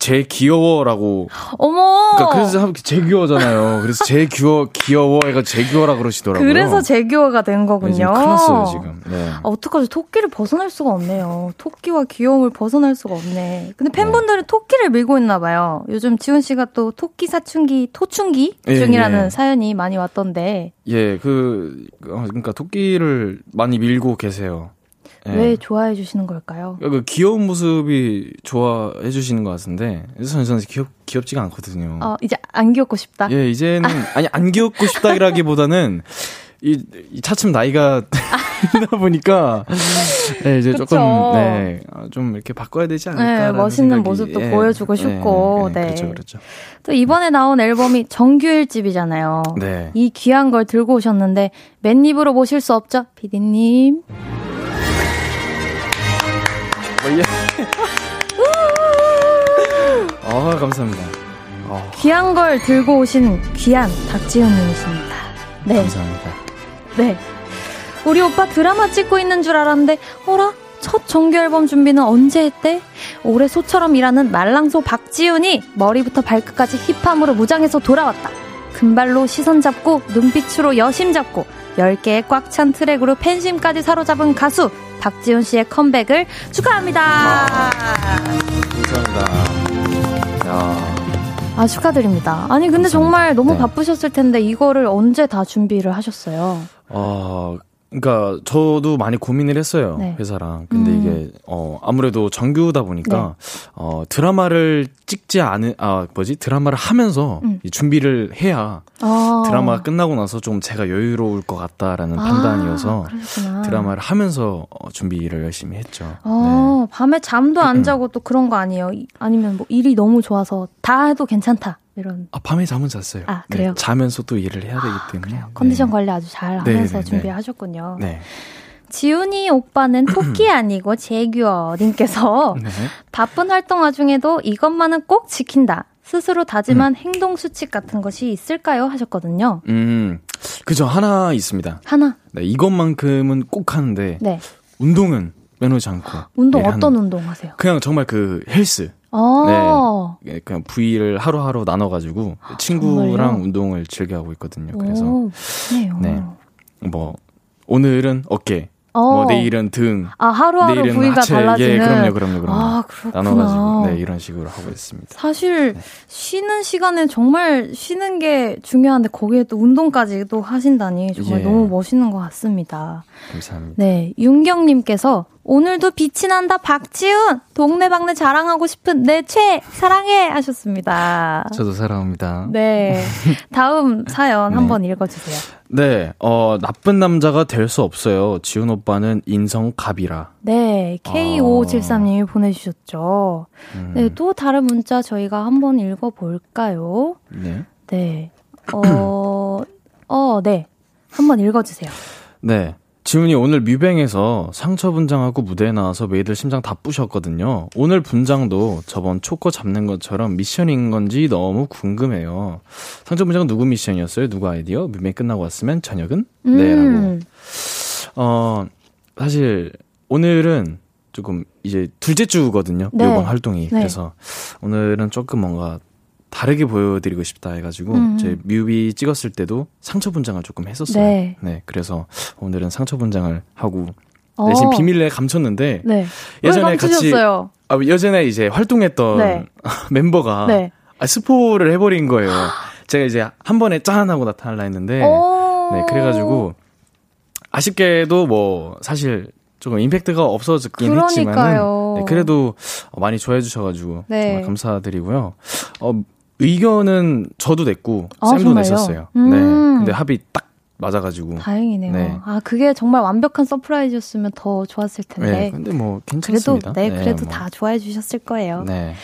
[SPEAKER 5] 제 귀여워라고
[SPEAKER 1] 어머!
[SPEAKER 5] 그러니까 그래서 한- 제 귀여워잖아요. 그래서 제 귀여 귀여워 애가 제 귀여워라 그러시더라고요.
[SPEAKER 1] 그래서 제규어가 된
[SPEAKER 5] 네,
[SPEAKER 1] 거군요.
[SPEAKER 5] 지금 큰일 났어요 지금. 네.
[SPEAKER 1] 아, 어떡하지? 토끼를 벗어날 수가 없네요. 토끼와 귀여움을 벗어날 수가 없네. 근데 팬분들은 토끼를 밀고 있나 봐요. 요즘 지훈 씨가 또 토끼 사춘기, 토충기
[SPEAKER 5] 예,
[SPEAKER 1] 중이라는
[SPEAKER 5] 예.
[SPEAKER 1] 사연이 많이 왔던데
[SPEAKER 5] 예, 그 어, 그러니까 토끼를 많이 밀고 계세요. 예.
[SPEAKER 1] 왜 좋아해 주시는 걸까요?
[SPEAKER 5] 그 귀여운 모습이 좋아해 주시는 것 같은데 저는, 저는 귀엽 귀엽지가 않거든요.
[SPEAKER 1] 어, 이제 안 귀엽고 싶다.
[SPEAKER 5] 예, 이제는 아니 안 귀엽고 싶다기보다는 이, 이 차츰 나이가 들다 보니까 네, 이제
[SPEAKER 1] 그쵸.
[SPEAKER 5] 조금 네, 아, 좀 이렇게 바꿔야 되지 않을까
[SPEAKER 1] 네, 멋있는 모습도 보여주고 싶고, 네.
[SPEAKER 5] 그렇죠, 그렇죠.
[SPEAKER 1] 또 이번에 나온 앨범이 정규 1집이잖아요.
[SPEAKER 5] 네.
[SPEAKER 1] 이 귀한 걸 들고 오셨는데 맨입으로 모실 수 없죠? 피디님.
[SPEAKER 5] 아, 감사합니다. 아,
[SPEAKER 1] 귀한 걸 들고 오신 귀한 박지훈님이십니다. 네.
[SPEAKER 5] 감사합니다.
[SPEAKER 1] 네. 우리 오빠 드라마 찍고 있는 줄 알았는데, 어라? 첫 정규 앨범 준비는 언제 했대? 올해 소처럼 일하는 말랑소 박지훈이 머리부터 발끝까지 힙함으로 무장해서 돌아왔다. 금발로 시선 잡고 눈빛으로 여심 잡고 10개의 꽉 찬 트랙으로 팬심까지 사로잡은 가수 박지훈 씨의 컴백을 축하합니다.
[SPEAKER 5] 감사합니다. 야,
[SPEAKER 1] 아, 축하드립니다. 아니, 근데
[SPEAKER 5] 감사합니다.
[SPEAKER 1] 정말 너무
[SPEAKER 5] 네.
[SPEAKER 1] 바쁘셨을 텐데 이거를 언제 다 준비를 하셨어요?
[SPEAKER 5] 어, 그러니까 저도 많이 고민을 했어요
[SPEAKER 1] 네.
[SPEAKER 5] 회사랑. 근데
[SPEAKER 1] 음.
[SPEAKER 5] 이게 어 아무래도 정규다 보니까 어 드라마를 찍지 않은 아 뭐지 드라마를 하면서
[SPEAKER 1] 음.
[SPEAKER 5] 이 준비를 해야
[SPEAKER 1] 아.
[SPEAKER 5] 드라마가 끝나고 나서 좀 제가 여유로울 것 같다라는 판단이어서
[SPEAKER 1] 아, 그러셨구나.
[SPEAKER 5] 드라마를 하면서 어, 준비를 열심히 했죠. 네.
[SPEAKER 1] 어, 밤에 잠도 안 자고 또 그런 거 아니에요? 이- 아니면 뭐 일이 너무 좋아서 다 해도 괜찮다. 이런.
[SPEAKER 5] 아 밤에 잠은 잤어요.
[SPEAKER 1] 아, 그래요?
[SPEAKER 5] 네, 자면서 또 일을 해야 되기 때문에.
[SPEAKER 1] 컨디션
[SPEAKER 5] 네.
[SPEAKER 1] 관리 아주 잘
[SPEAKER 5] 네,
[SPEAKER 1] 하면서
[SPEAKER 5] 네, 네.
[SPEAKER 1] 준비하셨군요.
[SPEAKER 5] 네.
[SPEAKER 1] 지훈이 오빠는 토끼 아니고 재규어님께서
[SPEAKER 5] 네.
[SPEAKER 1] 바쁜 활동 와중에도 이것만은 꼭 지킨다. 스스로
[SPEAKER 5] 음.
[SPEAKER 1] 다짐한 행동 수칙 같은 것이 있을까요? 하셨거든요.
[SPEAKER 5] 음, 그죠 하나 있습니다.
[SPEAKER 1] 하나.
[SPEAKER 5] 네, 이것만큼은 꼭 하는데
[SPEAKER 1] 네.
[SPEAKER 5] 운동은 빼놓지 않고.
[SPEAKER 1] 운동
[SPEAKER 5] 네,
[SPEAKER 1] 어떤
[SPEAKER 5] 하는-
[SPEAKER 1] 운동 하세요?
[SPEAKER 5] 그냥 정말 그 헬스.
[SPEAKER 1] 어.
[SPEAKER 5] 예, 그냥 부위를 하루하루 나눠가지고 친구랑
[SPEAKER 1] 정말요?
[SPEAKER 5] 운동을 즐겨 하고 있거든요. 그래서
[SPEAKER 1] 오.
[SPEAKER 5] 네. 뭐 오늘은 어깨,
[SPEAKER 1] 어.
[SPEAKER 5] 뭐 내일은 등,
[SPEAKER 1] 아, 하루하루
[SPEAKER 5] 내일은
[SPEAKER 1] 부위가
[SPEAKER 5] 하체.
[SPEAKER 1] 달라지는.
[SPEAKER 5] 예, 그럼요, 그럼요, 그럼요.
[SPEAKER 1] 아, 그렇구나.
[SPEAKER 5] 나눠가지고 네 이런 식으로 하고 있습니다.
[SPEAKER 1] 사실 쉬는 시간에 정말 쉬는 게 중요한데 거기에 또 운동까지 또 하신다니 정말
[SPEAKER 5] 예.
[SPEAKER 1] 너무 멋있는 것 같습니다.
[SPEAKER 5] 감사합니다.
[SPEAKER 1] 네, 윤경님께서 오늘도 빛이 난다 박지훈 동네방네 자랑하고 싶은 내 최 사랑해 하셨습니다.
[SPEAKER 5] 저도 사랑합니다.
[SPEAKER 1] 네, 다음 사연
[SPEAKER 5] 네.
[SPEAKER 1] 한번 읽어주세요.
[SPEAKER 5] 네, 어 나쁜 남자가 될 수 없어요. 지훈 오빠는 인성 갑이라.
[SPEAKER 1] 네, K5573님이 보내주셨죠.
[SPEAKER 5] 음,
[SPEAKER 1] 네, 또 다른 문자 저희가 한번 읽어볼까요?
[SPEAKER 5] 네.
[SPEAKER 1] 네. 어, 어, 네. 한번 읽어주세요.
[SPEAKER 5] 네. 지훈이 오늘 뮤뱅에서 상처 분장하고 무대에 나와서 메이들 심장 다 부셨거든요. 오늘 분장도 저번 초코 잡는 것처럼 미션인 건지 너무 궁금해요. 상처 분장은 누구 미션이었어요? 누구 아이디어? 뮤뱅 끝나고 왔으면 저녁은? 네, 라고.
[SPEAKER 1] 음,
[SPEAKER 5] 어, 사실 오늘은 조금 이제 둘째 주거든요.
[SPEAKER 1] 네.
[SPEAKER 5] 이번 활동이.
[SPEAKER 1] 네.
[SPEAKER 5] 그래서 오늘은 조금 뭔가 다르게 보여드리고 싶다 해가지고
[SPEAKER 1] 음.
[SPEAKER 5] 제 뮤비 찍었을 때도 상처 분장을 조금 했었어요.
[SPEAKER 1] 네.
[SPEAKER 5] 그래서 오늘은 상처 분장을 하고
[SPEAKER 1] 어,
[SPEAKER 5] 대신 비밀에 감췄는데
[SPEAKER 1] 네.
[SPEAKER 5] 예전에
[SPEAKER 1] 왜
[SPEAKER 5] 같이? 아, 예전에 이제 활동했던
[SPEAKER 1] 네.
[SPEAKER 5] 멤버가
[SPEAKER 1] 네.
[SPEAKER 5] 아, 스포를 해버린 거예요. 제가 이제 한 번에 짠 하고 나타날라 했는데
[SPEAKER 1] 오.
[SPEAKER 5] 네 그래가지고 아쉽게도 뭐 사실 조금 임팩트가 없어졌긴 했지만은
[SPEAKER 1] 그러니까요.
[SPEAKER 5] 네, 그래도 많이 좋아해 주셔가지고
[SPEAKER 1] 네.
[SPEAKER 5] 정말 감사드리고요. 어, 의견은 저도 냈고
[SPEAKER 1] 아,
[SPEAKER 5] 쌤도
[SPEAKER 1] 정말요?
[SPEAKER 5] 냈었어요.
[SPEAKER 1] 음.
[SPEAKER 5] 네, 근데 합이 딱 맞아가지고.
[SPEAKER 1] 다행이네요.
[SPEAKER 5] 네.
[SPEAKER 1] 아, 그게 정말 완벽한 surprise였으면 더 좋았을 텐데.
[SPEAKER 5] 네, 근데 뭐
[SPEAKER 1] 그래도,
[SPEAKER 5] 괜찮습니다.
[SPEAKER 1] 네, 그래도
[SPEAKER 5] 뭐.
[SPEAKER 1] 다 좋아해 주셨을 거예요.
[SPEAKER 5] 네.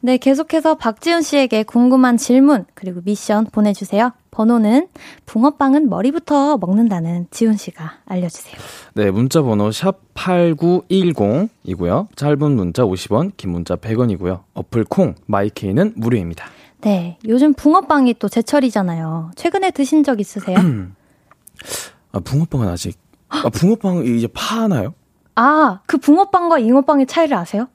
[SPEAKER 1] 네, 계속해서 박지훈 씨에게 궁금한 질문, 그리고 미션 보내주세요. 번호는 붕어빵은 머리부터 먹는다는 지훈 씨가 알려주세요.
[SPEAKER 5] 네, 문자 번호 샵 8910이고요. 짧은 문자 50원, 긴 문자 100원이고요. 어플 콩, 마이케이는 무료입니다.
[SPEAKER 1] 네, 요즘 붕어빵이 또 제철이잖아요. 최근에 드신 적 있으세요?
[SPEAKER 5] 아, 붕어빵은 아직. 아, 붕어빵 이제 파나요?
[SPEAKER 1] 아, 그 붕어빵과 잉어빵의 차이를 아세요?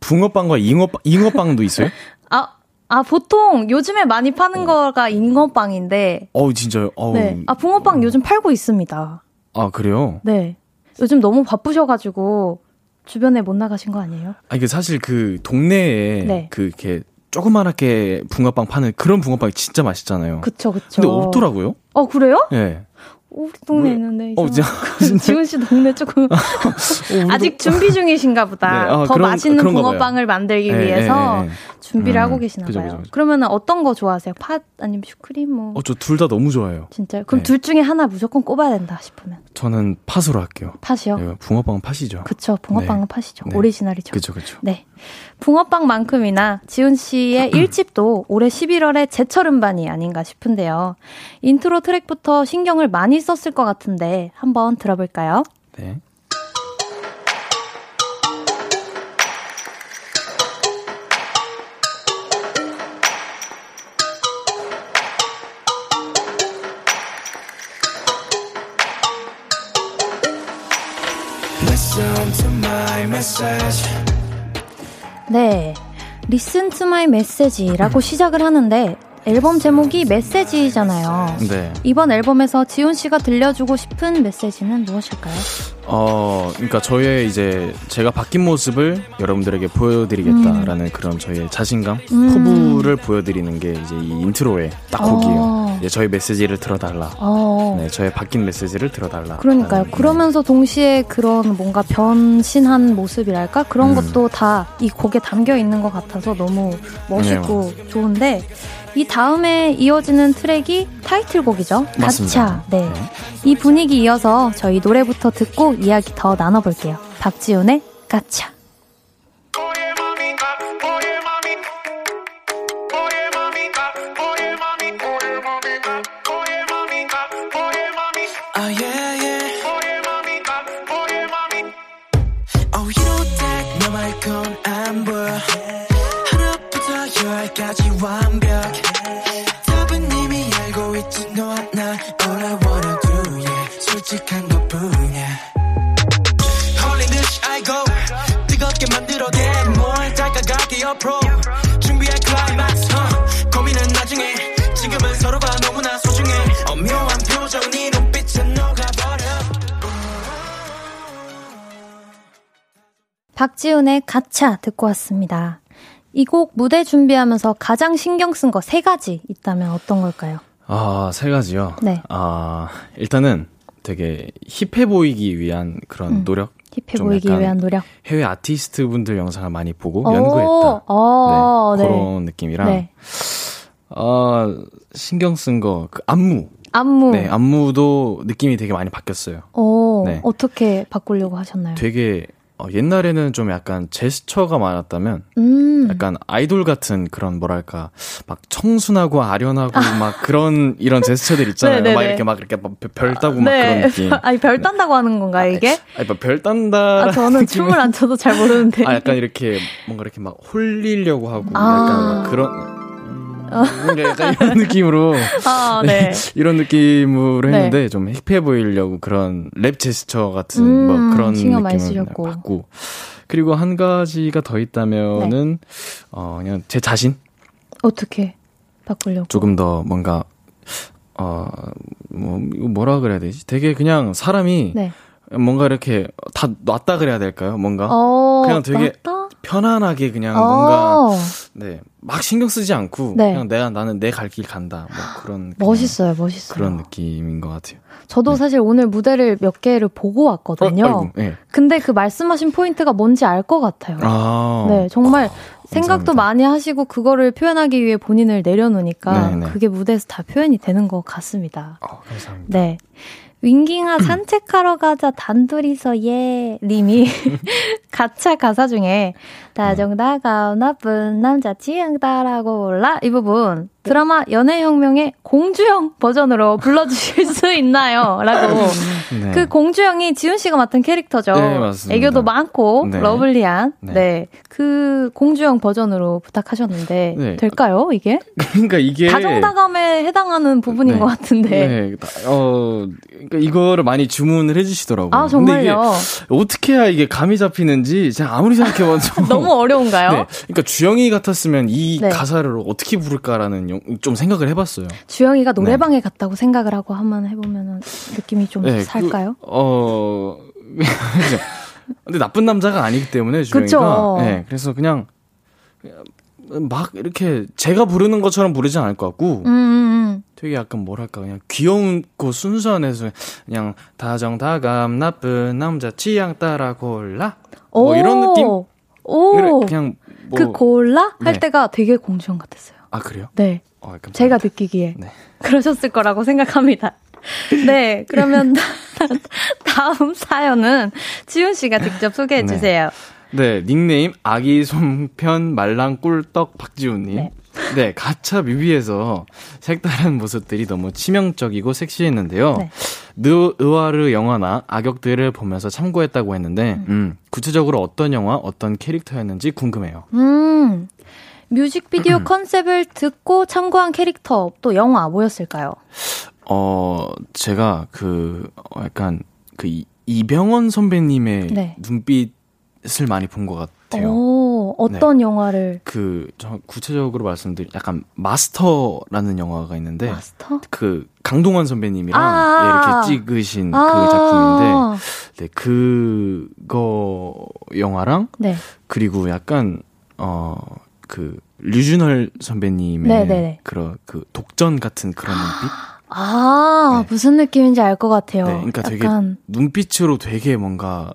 [SPEAKER 5] 붕어빵과 잉어빵, 잉어빵도 있어요?
[SPEAKER 1] 아, 아, 보통 요즘에 많이 파는 거가 잉어빵인데.
[SPEAKER 5] 어우, 진짜요? 어우.
[SPEAKER 1] 네. 아, 붕어빵 요즘 팔고 있습니다.
[SPEAKER 5] 아, 그래요?
[SPEAKER 1] 네. 요즘 너무 바쁘셔가지고 주변에 못 나가신 거 아니에요?
[SPEAKER 5] 아, 이게 사실 그 동네에
[SPEAKER 1] 네.
[SPEAKER 5] 그 이렇게 조그만하게 붕어빵 파는 그런 붕어빵이 진짜 맛있잖아요.
[SPEAKER 1] 그쵸, 그쵸.
[SPEAKER 5] 근데 없더라고요?
[SPEAKER 1] 어, 그래요?
[SPEAKER 5] 예.
[SPEAKER 1] 우리 동네
[SPEAKER 5] 왜?
[SPEAKER 1] 있는데.
[SPEAKER 5] 어.
[SPEAKER 1] 지훈 씨 동네 조금 아직 준비 중이신가 보다.
[SPEAKER 5] 네, 아,
[SPEAKER 1] 더
[SPEAKER 5] 그런-
[SPEAKER 1] 맛있는. 붕어빵을 만들기
[SPEAKER 5] 예,
[SPEAKER 1] 위해서
[SPEAKER 5] 예, 예.
[SPEAKER 1] 준비를
[SPEAKER 5] 음,
[SPEAKER 1] 하고 계시나
[SPEAKER 5] 그죠,
[SPEAKER 1] 봐요. 그러면 어떤 거 좋아하세요? 팥 아니면 슈크림 뭐?
[SPEAKER 5] 어, 저 둘 다 너무 좋아해요.
[SPEAKER 1] 진짜요? 그럼
[SPEAKER 5] 네.
[SPEAKER 1] 둘 중에 하나 무조건 꼽아야 된다 싶으면
[SPEAKER 5] 저는 팥으로 할게요.
[SPEAKER 1] 팥이요?
[SPEAKER 5] 예, 붕어빵은 팥이죠.
[SPEAKER 1] 그쵸. 붕어빵은
[SPEAKER 5] 네.
[SPEAKER 1] 팥이죠.
[SPEAKER 5] 네.
[SPEAKER 1] 오리지널이죠.
[SPEAKER 5] 그죠, 그죠.
[SPEAKER 1] 네. 붕어빵만큼이나 지훈 씨의 1집도 올해 11월에 제철 음반이 아닌가 싶은데요. 인트로 트랙부터 신경을 많이 썼을 것 같은데 한번 들어볼까요?
[SPEAKER 5] 네.
[SPEAKER 6] Listen to my message.
[SPEAKER 1] 네. Listen to my message라고 시작을 하는데 앨범 제목이 메시지잖아요.
[SPEAKER 5] 네.
[SPEAKER 1] 이번 앨범에서 지훈 씨가 들려주고 싶은 메시지는 무엇일까요?
[SPEAKER 5] 어, 그러니까 저의 이제 제가 바뀐 모습을 여러분들에게 보여드리겠다라는 그런 저의 자신감,
[SPEAKER 1] 음.
[SPEAKER 5] 포부를 보여드리는 게 이제 이 intro의 딱 곡이에요.
[SPEAKER 1] 어.
[SPEAKER 5] 이제 저의 메시지를 들어달라.
[SPEAKER 1] 어.
[SPEAKER 5] 네, 저의 바뀐 메시지를 들어달라.
[SPEAKER 1] 그러니까요.
[SPEAKER 5] 라는,
[SPEAKER 1] 그러면서 동시에 그런 뭔가 변신한 모습이랄까? 그런
[SPEAKER 5] 음.
[SPEAKER 1] 것도 다 이 곡에 담겨 있는 것 같아서 너무 멋있고 좋은데, 이 다음에 이어지는 트랙이 타이틀곡이죠.
[SPEAKER 5] 맞습니다.
[SPEAKER 1] 가차. 네. 이 분위기 이어서 저희 노래부터 듣고 이야기 더 나눠볼게요. 박지훈의 가차.
[SPEAKER 6] Oh yeah 솔직한 것 뿐이야. 홀린 듯이 알고 뜨겁게 만들어낸 뭘 다가갈게 옆으로 준비할 클라이막스 uh. 고민은 나중에 지금은 서로가 너무나 소중해 엄묘한 표정 네 눈빛에 녹아버려
[SPEAKER 1] 박지훈의 가차 듣고 왔습니다. 이곡 무대 준비하면서 가장 신경 쓴 거 세 가지 있다면 어떤 걸까요?
[SPEAKER 5] 아, 세 가지요.
[SPEAKER 1] 네.
[SPEAKER 5] 아, 일단은 되게 힙해 보이기 위한 그런
[SPEAKER 1] 음.
[SPEAKER 5] 노력.
[SPEAKER 1] 힙해
[SPEAKER 5] 좀
[SPEAKER 1] 보이기 위한 노력.
[SPEAKER 5] 해외 아티스트 분들 영상을 많이 보고
[SPEAKER 1] 오,
[SPEAKER 5] 연구했다.
[SPEAKER 1] 어,
[SPEAKER 5] 네,
[SPEAKER 1] 네.
[SPEAKER 5] 그런 느낌이랑
[SPEAKER 1] 네.
[SPEAKER 5] 아, 신경 쓴 거, 그 안무.
[SPEAKER 1] 안무.
[SPEAKER 5] 네, 안무도 느낌이 되게 많이 바뀌었어요.
[SPEAKER 1] 어,
[SPEAKER 5] 네.
[SPEAKER 1] 어떻게 바꾸려고 하셨나요?
[SPEAKER 5] 되게 어, 옛날에는 좀 약간 제스처가 많았다면
[SPEAKER 1] 음.
[SPEAKER 5] 약간 아이돌 같은 그런 뭐랄까 막 청순하고 아련하고 막 그런 이런 제스처들 있잖아요.
[SPEAKER 1] 네네네.
[SPEAKER 5] 막 이렇게 막 이렇게 막 별 따고 막
[SPEAKER 1] 네.
[SPEAKER 5] 그런 느낌.
[SPEAKER 1] 아니, 별 딴다고 하는 건가요, 이게?
[SPEAKER 5] 아니 막별 딴다.
[SPEAKER 1] 아, 저는 춤을 안 춰도 잘 모르는데.
[SPEAKER 5] 아 약간 이렇게 뭔가 이렇게 막 홀리려고 하고
[SPEAKER 1] 아. 어.
[SPEAKER 5] 약간 막 그런 음, 약간 이런 느낌으로
[SPEAKER 1] 아, 네.
[SPEAKER 5] 이런 느낌으로
[SPEAKER 1] 네.
[SPEAKER 5] 했는데 좀 힙해 보이려고 그런 랩 제스처 같은
[SPEAKER 1] 음,
[SPEAKER 5] 뭐 그런 느낌을. 받고 그리고 한 가지가 더 있다면은
[SPEAKER 1] 네.
[SPEAKER 5] 어 그냥 제 자신
[SPEAKER 1] 어떻게 바꾸려고?
[SPEAKER 5] 조금 더 뭔가 어뭐 이거 뭐라 그래야 되지? 되게 그냥 사람이
[SPEAKER 1] 네.
[SPEAKER 5] 뭔가 이렇게 다 놨다 그래야 될까요? 뭔가
[SPEAKER 1] 어,
[SPEAKER 5] 그냥 되게
[SPEAKER 1] 맞다?
[SPEAKER 5] 편안하게 그냥
[SPEAKER 1] 어.
[SPEAKER 5] 뭔가 네 막 신경 쓰지 않고
[SPEAKER 1] 네.
[SPEAKER 5] 그냥 내가 나는 내 갈 길 간다 뭐 그런
[SPEAKER 1] 멋있어요, 멋있어요.
[SPEAKER 5] 그런 느낌인 것 같아요.
[SPEAKER 1] 저도 사실 오늘 무대를 몇 개를 보고 왔거든요.
[SPEAKER 5] 어, 네.
[SPEAKER 1] 근데 그 말씀하신 포인트가 뭔지 알 것 같아요.
[SPEAKER 5] 아,
[SPEAKER 1] 네, 정말 생각도
[SPEAKER 5] 감사합니다.
[SPEAKER 1] 많이 하시고 그거를 표현하기 위해 본인을 내려놓으니까
[SPEAKER 5] 네, 네.
[SPEAKER 1] 그게 무대에서 다 표현이 되는 것 같습니다.
[SPEAKER 5] 어, 감사합니다.
[SPEAKER 1] 네. 윙깅아 산책하러 가자 단둘이서 예 님이. 가차 가사 중에 다정다가 나쁜 남자 지향 따라고 몰라 이 부분 드라마 연애혁명의 공주형 버전으로 불러주실 수 있나요? 라고
[SPEAKER 5] 네.
[SPEAKER 1] 그 공주영이 지훈 씨가 맡은 캐릭터죠.
[SPEAKER 5] 네, 맞습니다.
[SPEAKER 1] 애교도 많고
[SPEAKER 5] 네.
[SPEAKER 1] lovely한
[SPEAKER 5] 네.
[SPEAKER 1] 네. 그 공주영 버전으로 부탁하셨는데
[SPEAKER 5] 네.
[SPEAKER 1] 될까요? 이게
[SPEAKER 5] 그러니까 이게
[SPEAKER 1] 다정다감에 해당하는 부분인
[SPEAKER 5] 네.
[SPEAKER 1] 것 같은데.
[SPEAKER 5] 네, 다- 어, 그러니까 이거를 많이 주문을 해주시더라고요.
[SPEAKER 1] 아 정말요?
[SPEAKER 5] 어떻게 해야 이게 감이 잡히는지 제가 아무리 생각해봐도
[SPEAKER 1] 너무 어려운가요?
[SPEAKER 5] 네, 그러니까 주영이 같았으면 이
[SPEAKER 1] 네.
[SPEAKER 5] 가사를 어떻게 부를까라는 영- 좀 생각을 해봤어요.
[SPEAKER 1] 주영이가 노래방에 갔다고 생각을 하고 한번 해보면 느낌이 좀
[SPEAKER 5] 네,
[SPEAKER 1] 살까요?
[SPEAKER 5] 그, 어. 근데 나쁜 남자가 아니기 때문에 주영이가.
[SPEAKER 1] 그쵸.
[SPEAKER 5] 네, 그래서 그냥 막 이렇게 제가 부르는 것처럼 부르진 않을 것 같고
[SPEAKER 1] 음, 음,
[SPEAKER 5] 되게 약간 뭐랄까 그냥 귀여운고 순수한 애서 그냥 다정다감 나쁜 남자 취향 따라 골라
[SPEAKER 1] 음.
[SPEAKER 5] 뭐 이런 느낌
[SPEAKER 1] 오,
[SPEAKER 5] 그래, 그냥 뭐
[SPEAKER 1] 그 골라 할
[SPEAKER 5] 네.
[SPEAKER 1] 때가 되게 공주형 같았어요.
[SPEAKER 5] 아 그래요?
[SPEAKER 1] 네,
[SPEAKER 5] 어, 감사합니다.
[SPEAKER 1] 제가 느끼기에
[SPEAKER 5] 네.
[SPEAKER 1] 그러셨을 거라고 생각합니다. 네, 그러면 다음 사연은 지훈 씨가 직접 소개해
[SPEAKER 5] 네.
[SPEAKER 1] 주세요.
[SPEAKER 5] 네, 닉네임 아기 솜편 말랑 꿀떡 박지훈님.
[SPEAKER 1] 네.
[SPEAKER 5] 네. 가차 뮤비에서 색다른 모습들이 너무 치명적이고 섹시했는데요.
[SPEAKER 1] 네.
[SPEAKER 5] 느 의와르 영화나 악역들을 보면서 참고했다고 했는데, 음, 구체적으로 어떤 영화, 어떤 캐릭터였는지 궁금해요.
[SPEAKER 1] 음, 뮤직비디오 컨셉을 듣고 참고한 캐릭터 또 영화 뭐였을까요?
[SPEAKER 5] 어, 제가 그, 어, 약간 그 이- 이병헌 선배님의
[SPEAKER 1] 네.
[SPEAKER 5] 눈빛을 많이 본 것 같아요.
[SPEAKER 1] 오, 어떤 영화를
[SPEAKER 5] 그, 저 구체적으로 말씀드리 약간 마스터라는 영화가 있는데,
[SPEAKER 1] 마스터?
[SPEAKER 5] 그 강동원 선배님이랑
[SPEAKER 1] 아.
[SPEAKER 5] 예, 이렇게 찍으신 그
[SPEAKER 1] 아.
[SPEAKER 5] 작품인데 네, 그거 영화랑
[SPEAKER 1] 네.
[SPEAKER 5] 그리고 약간 어 그 류준열 선배님의
[SPEAKER 1] 네네네.
[SPEAKER 5] 그런 그 독전 같은 그런 눈빛
[SPEAKER 1] 아,
[SPEAKER 5] 네.
[SPEAKER 1] 무슨 느낌인지 알 것 같아요.
[SPEAKER 5] 네, 그러니까 되게 눈빛으로 되게 뭔가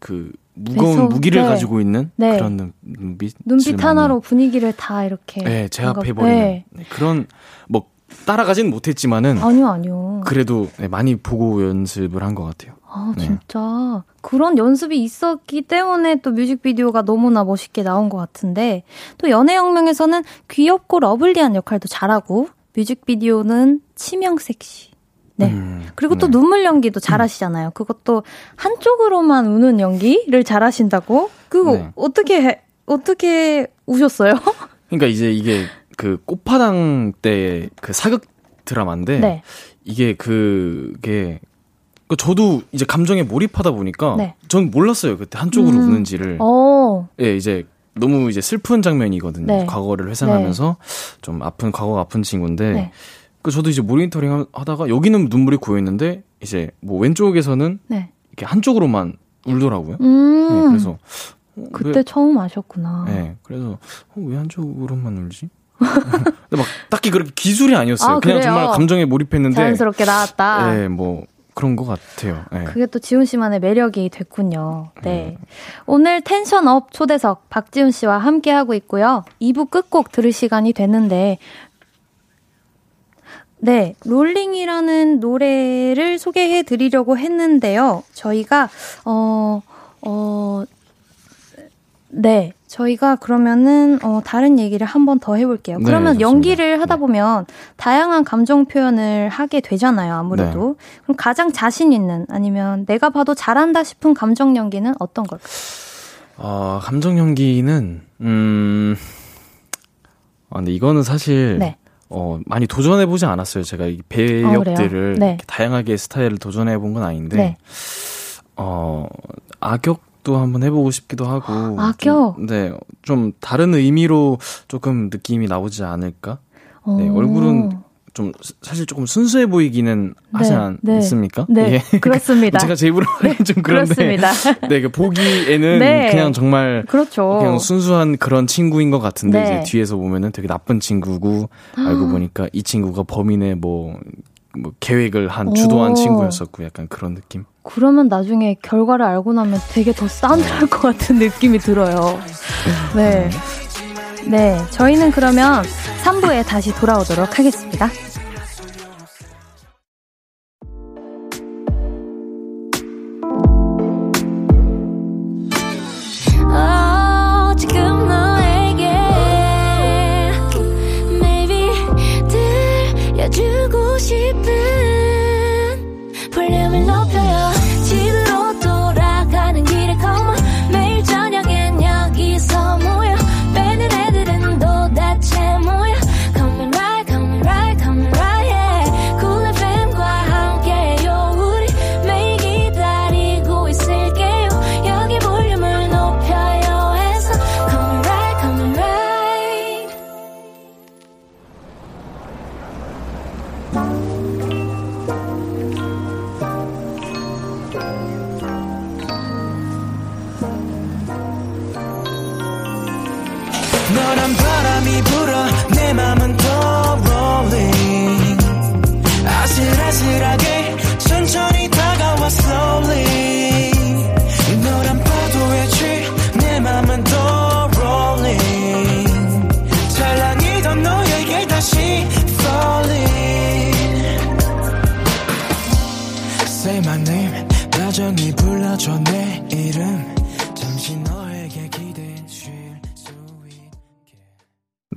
[SPEAKER 5] 그 무거운
[SPEAKER 1] 매서-
[SPEAKER 5] 무기를
[SPEAKER 1] 네.
[SPEAKER 5] 가지고 있는
[SPEAKER 1] 네.
[SPEAKER 5] 그런 눈, 눈빛
[SPEAKER 1] 눈빛 하나로 분위기를 다 이렇게
[SPEAKER 5] 네, 제압해
[SPEAKER 1] 뭔가-
[SPEAKER 5] 버리는
[SPEAKER 1] 네.
[SPEAKER 5] 네, 그런 뭐 따라가진 못했지만은
[SPEAKER 1] 아니요, 아니요.
[SPEAKER 5] 그래도 네, 많이 보고 연습을 한 것 같아요.
[SPEAKER 1] 아,
[SPEAKER 5] 네.
[SPEAKER 1] 진짜. 그런 연습이 있었기 때문에 또 뮤직비디오가 너무나 멋있게 나온 것 같은데, 또 연애혁명에서는 귀엽고 러블리한 역할도 잘하고, 뮤직비디오는 치명 섹시. 네.
[SPEAKER 5] 음,
[SPEAKER 1] 그리고 또
[SPEAKER 5] 네.
[SPEAKER 1] 눈물 연기도 잘하시잖아요. 그것도 한쪽으로만 우는 연기를 잘하신다고? 그거
[SPEAKER 5] 네.
[SPEAKER 1] 어떻게, 해- 어떻게 우셨어요?
[SPEAKER 5] 그러니까 이제 이게 그 꽃파당 때 그 사극 드라마인데
[SPEAKER 1] 네.
[SPEAKER 5] 이게 그게 그 저도 이제 감정에 몰입하다 보니까
[SPEAKER 1] 네.
[SPEAKER 5] 전 몰랐어요 그때 한쪽으로
[SPEAKER 1] 음.
[SPEAKER 5] 우는지를
[SPEAKER 1] 어,
[SPEAKER 5] 예 이제 너무 이제 슬픈 장면이거든요
[SPEAKER 1] 네.
[SPEAKER 5] 과거를 회상하면서 좀 아픈 과거가 아픈 친구인데
[SPEAKER 1] 네.
[SPEAKER 5] 그 저도 이제 모니터링 하- 하다가 여기는 눈물이 고여 있는데 이제 뭐 왼쪽에서는
[SPEAKER 1] 네.
[SPEAKER 5] 이렇게 한쪽으로만 울더라고요
[SPEAKER 1] 음.
[SPEAKER 5] 네, 그래서 어,
[SPEAKER 1] 그때 처음 아셨구나.
[SPEAKER 5] 왜, 네, 그래서 어, 왜 한쪽으로만 울지? 근데 막 딱히 그렇게 기술이 아니었어요.
[SPEAKER 1] 아,
[SPEAKER 5] 그냥
[SPEAKER 1] 그래요?
[SPEAKER 5] 정말 감정에 몰입했는데.
[SPEAKER 1] 자연스럽게 나왔다.
[SPEAKER 5] 네, 뭐 그런 것 같아요. 네.
[SPEAKER 1] 그게 또 지훈 씨만의 매력이 됐군요. 네. 오늘 텐션업 초대석 박지훈 씨와 함께하고 있고요. 2부 끝곡 들을 시간이 됐는데, 네, 롤링이라는 노래를 소개해 드리려고 했는데요. 저희가, 어, 어, 네. 저희가 그러면은, 어, 다른 얘기를 한 번 더 해볼게요.
[SPEAKER 5] 네,
[SPEAKER 1] 그러면
[SPEAKER 5] 좋습니다.
[SPEAKER 1] 연기를 하다
[SPEAKER 5] 네.
[SPEAKER 1] 보면 다양한 감정 표현을 하게 되잖아요. 아무래도.
[SPEAKER 5] 네.
[SPEAKER 1] 그럼 가장 자신 있는 아니면 내가 봐도 잘한다 싶은 감정 연기는 어떤 걸까요?
[SPEAKER 5] 어, 감정 연기는 음. 아, 근데 이거는 사실
[SPEAKER 1] 네.
[SPEAKER 5] 어, 많이 도전해 보지 않았어요. 제가 이
[SPEAKER 1] 아,
[SPEAKER 5] 배역들을
[SPEAKER 1] 그래요? 네.
[SPEAKER 5] 다양하게 스타일을 도전해 본 건 아닌데.
[SPEAKER 1] 네.
[SPEAKER 5] 어, 악역 도 한번 해보고 싶기도 하고.
[SPEAKER 1] 악역?
[SPEAKER 5] 좀, 네, 좀 다른 의미로 조금 느낌이 나오지 않을까? 네,
[SPEAKER 1] 어.
[SPEAKER 5] 얼굴은 좀 스- 사실 조금 순수해 보이기는 하지
[SPEAKER 1] 네, 네.
[SPEAKER 5] 않습니까?
[SPEAKER 1] 네,
[SPEAKER 5] 예.
[SPEAKER 1] 그렇습니다.
[SPEAKER 5] 제가 제 입으로 하긴 좀 그런데.
[SPEAKER 1] 그렇습니다.
[SPEAKER 5] 네, 그 보기에는
[SPEAKER 1] 네.
[SPEAKER 5] 그냥 정말
[SPEAKER 1] 그렇죠.
[SPEAKER 5] 그냥 순수한 그런 친구인 것 같은데
[SPEAKER 1] 네.
[SPEAKER 5] 이제 뒤에서 보면은 되게 나쁜 친구고 알고 보니까 이 친구가 범인의 뭐, 뭐 계획을 한 주도한
[SPEAKER 1] 오.
[SPEAKER 5] 친구였었고 약간 그런 느낌.
[SPEAKER 1] 그러면 나중에 결과를 알고 나면 되게 더 싸늘할 것 같은 느낌이 들어요. 네. 네. 저희는 그러면 3부에 다시 돌아오도록 하겠습니다.
[SPEAKER 3] 싶은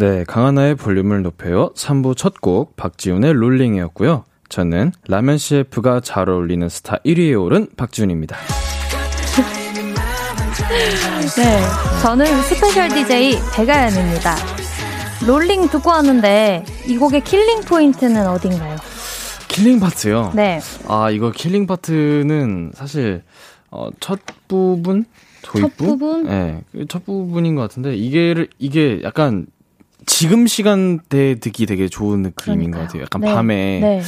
[SPEAKER 5] 네, 강한나의 볼륨을 높여요. 3부 첫 곡 박지훈의 롤링이었고요. 저는 라면 CF가 잘 어울리는 스타 1위에 오른 박지훈입니다.
[SPEAKER 1] 네, 저는 special DJ 백아연입니다. 롤링 듣고 왔는데 이 곡의 killing point는 어딘가요?
[SPEAKER 5] killing part요.
[SPEAKER 1] 네,
[SPEAKER 5] 아, 이거 killing part는 사실 어, 첫 부분, 도입부?
[SPEAKER 1] 첫 부분?
[SPEAKER 5] 네, 그첫 부분인 것 같은데 이게 이게 약간 지금 시간대에 듣기 되게 좋은 느낌인 것
[SPEAKER 1] 그러니까요.
[SPEAKER 5] 같아요. 약간
[SPEAKER 1] 네,
[SPEAKER 5] 밤에
[SPEAKER 1] 네,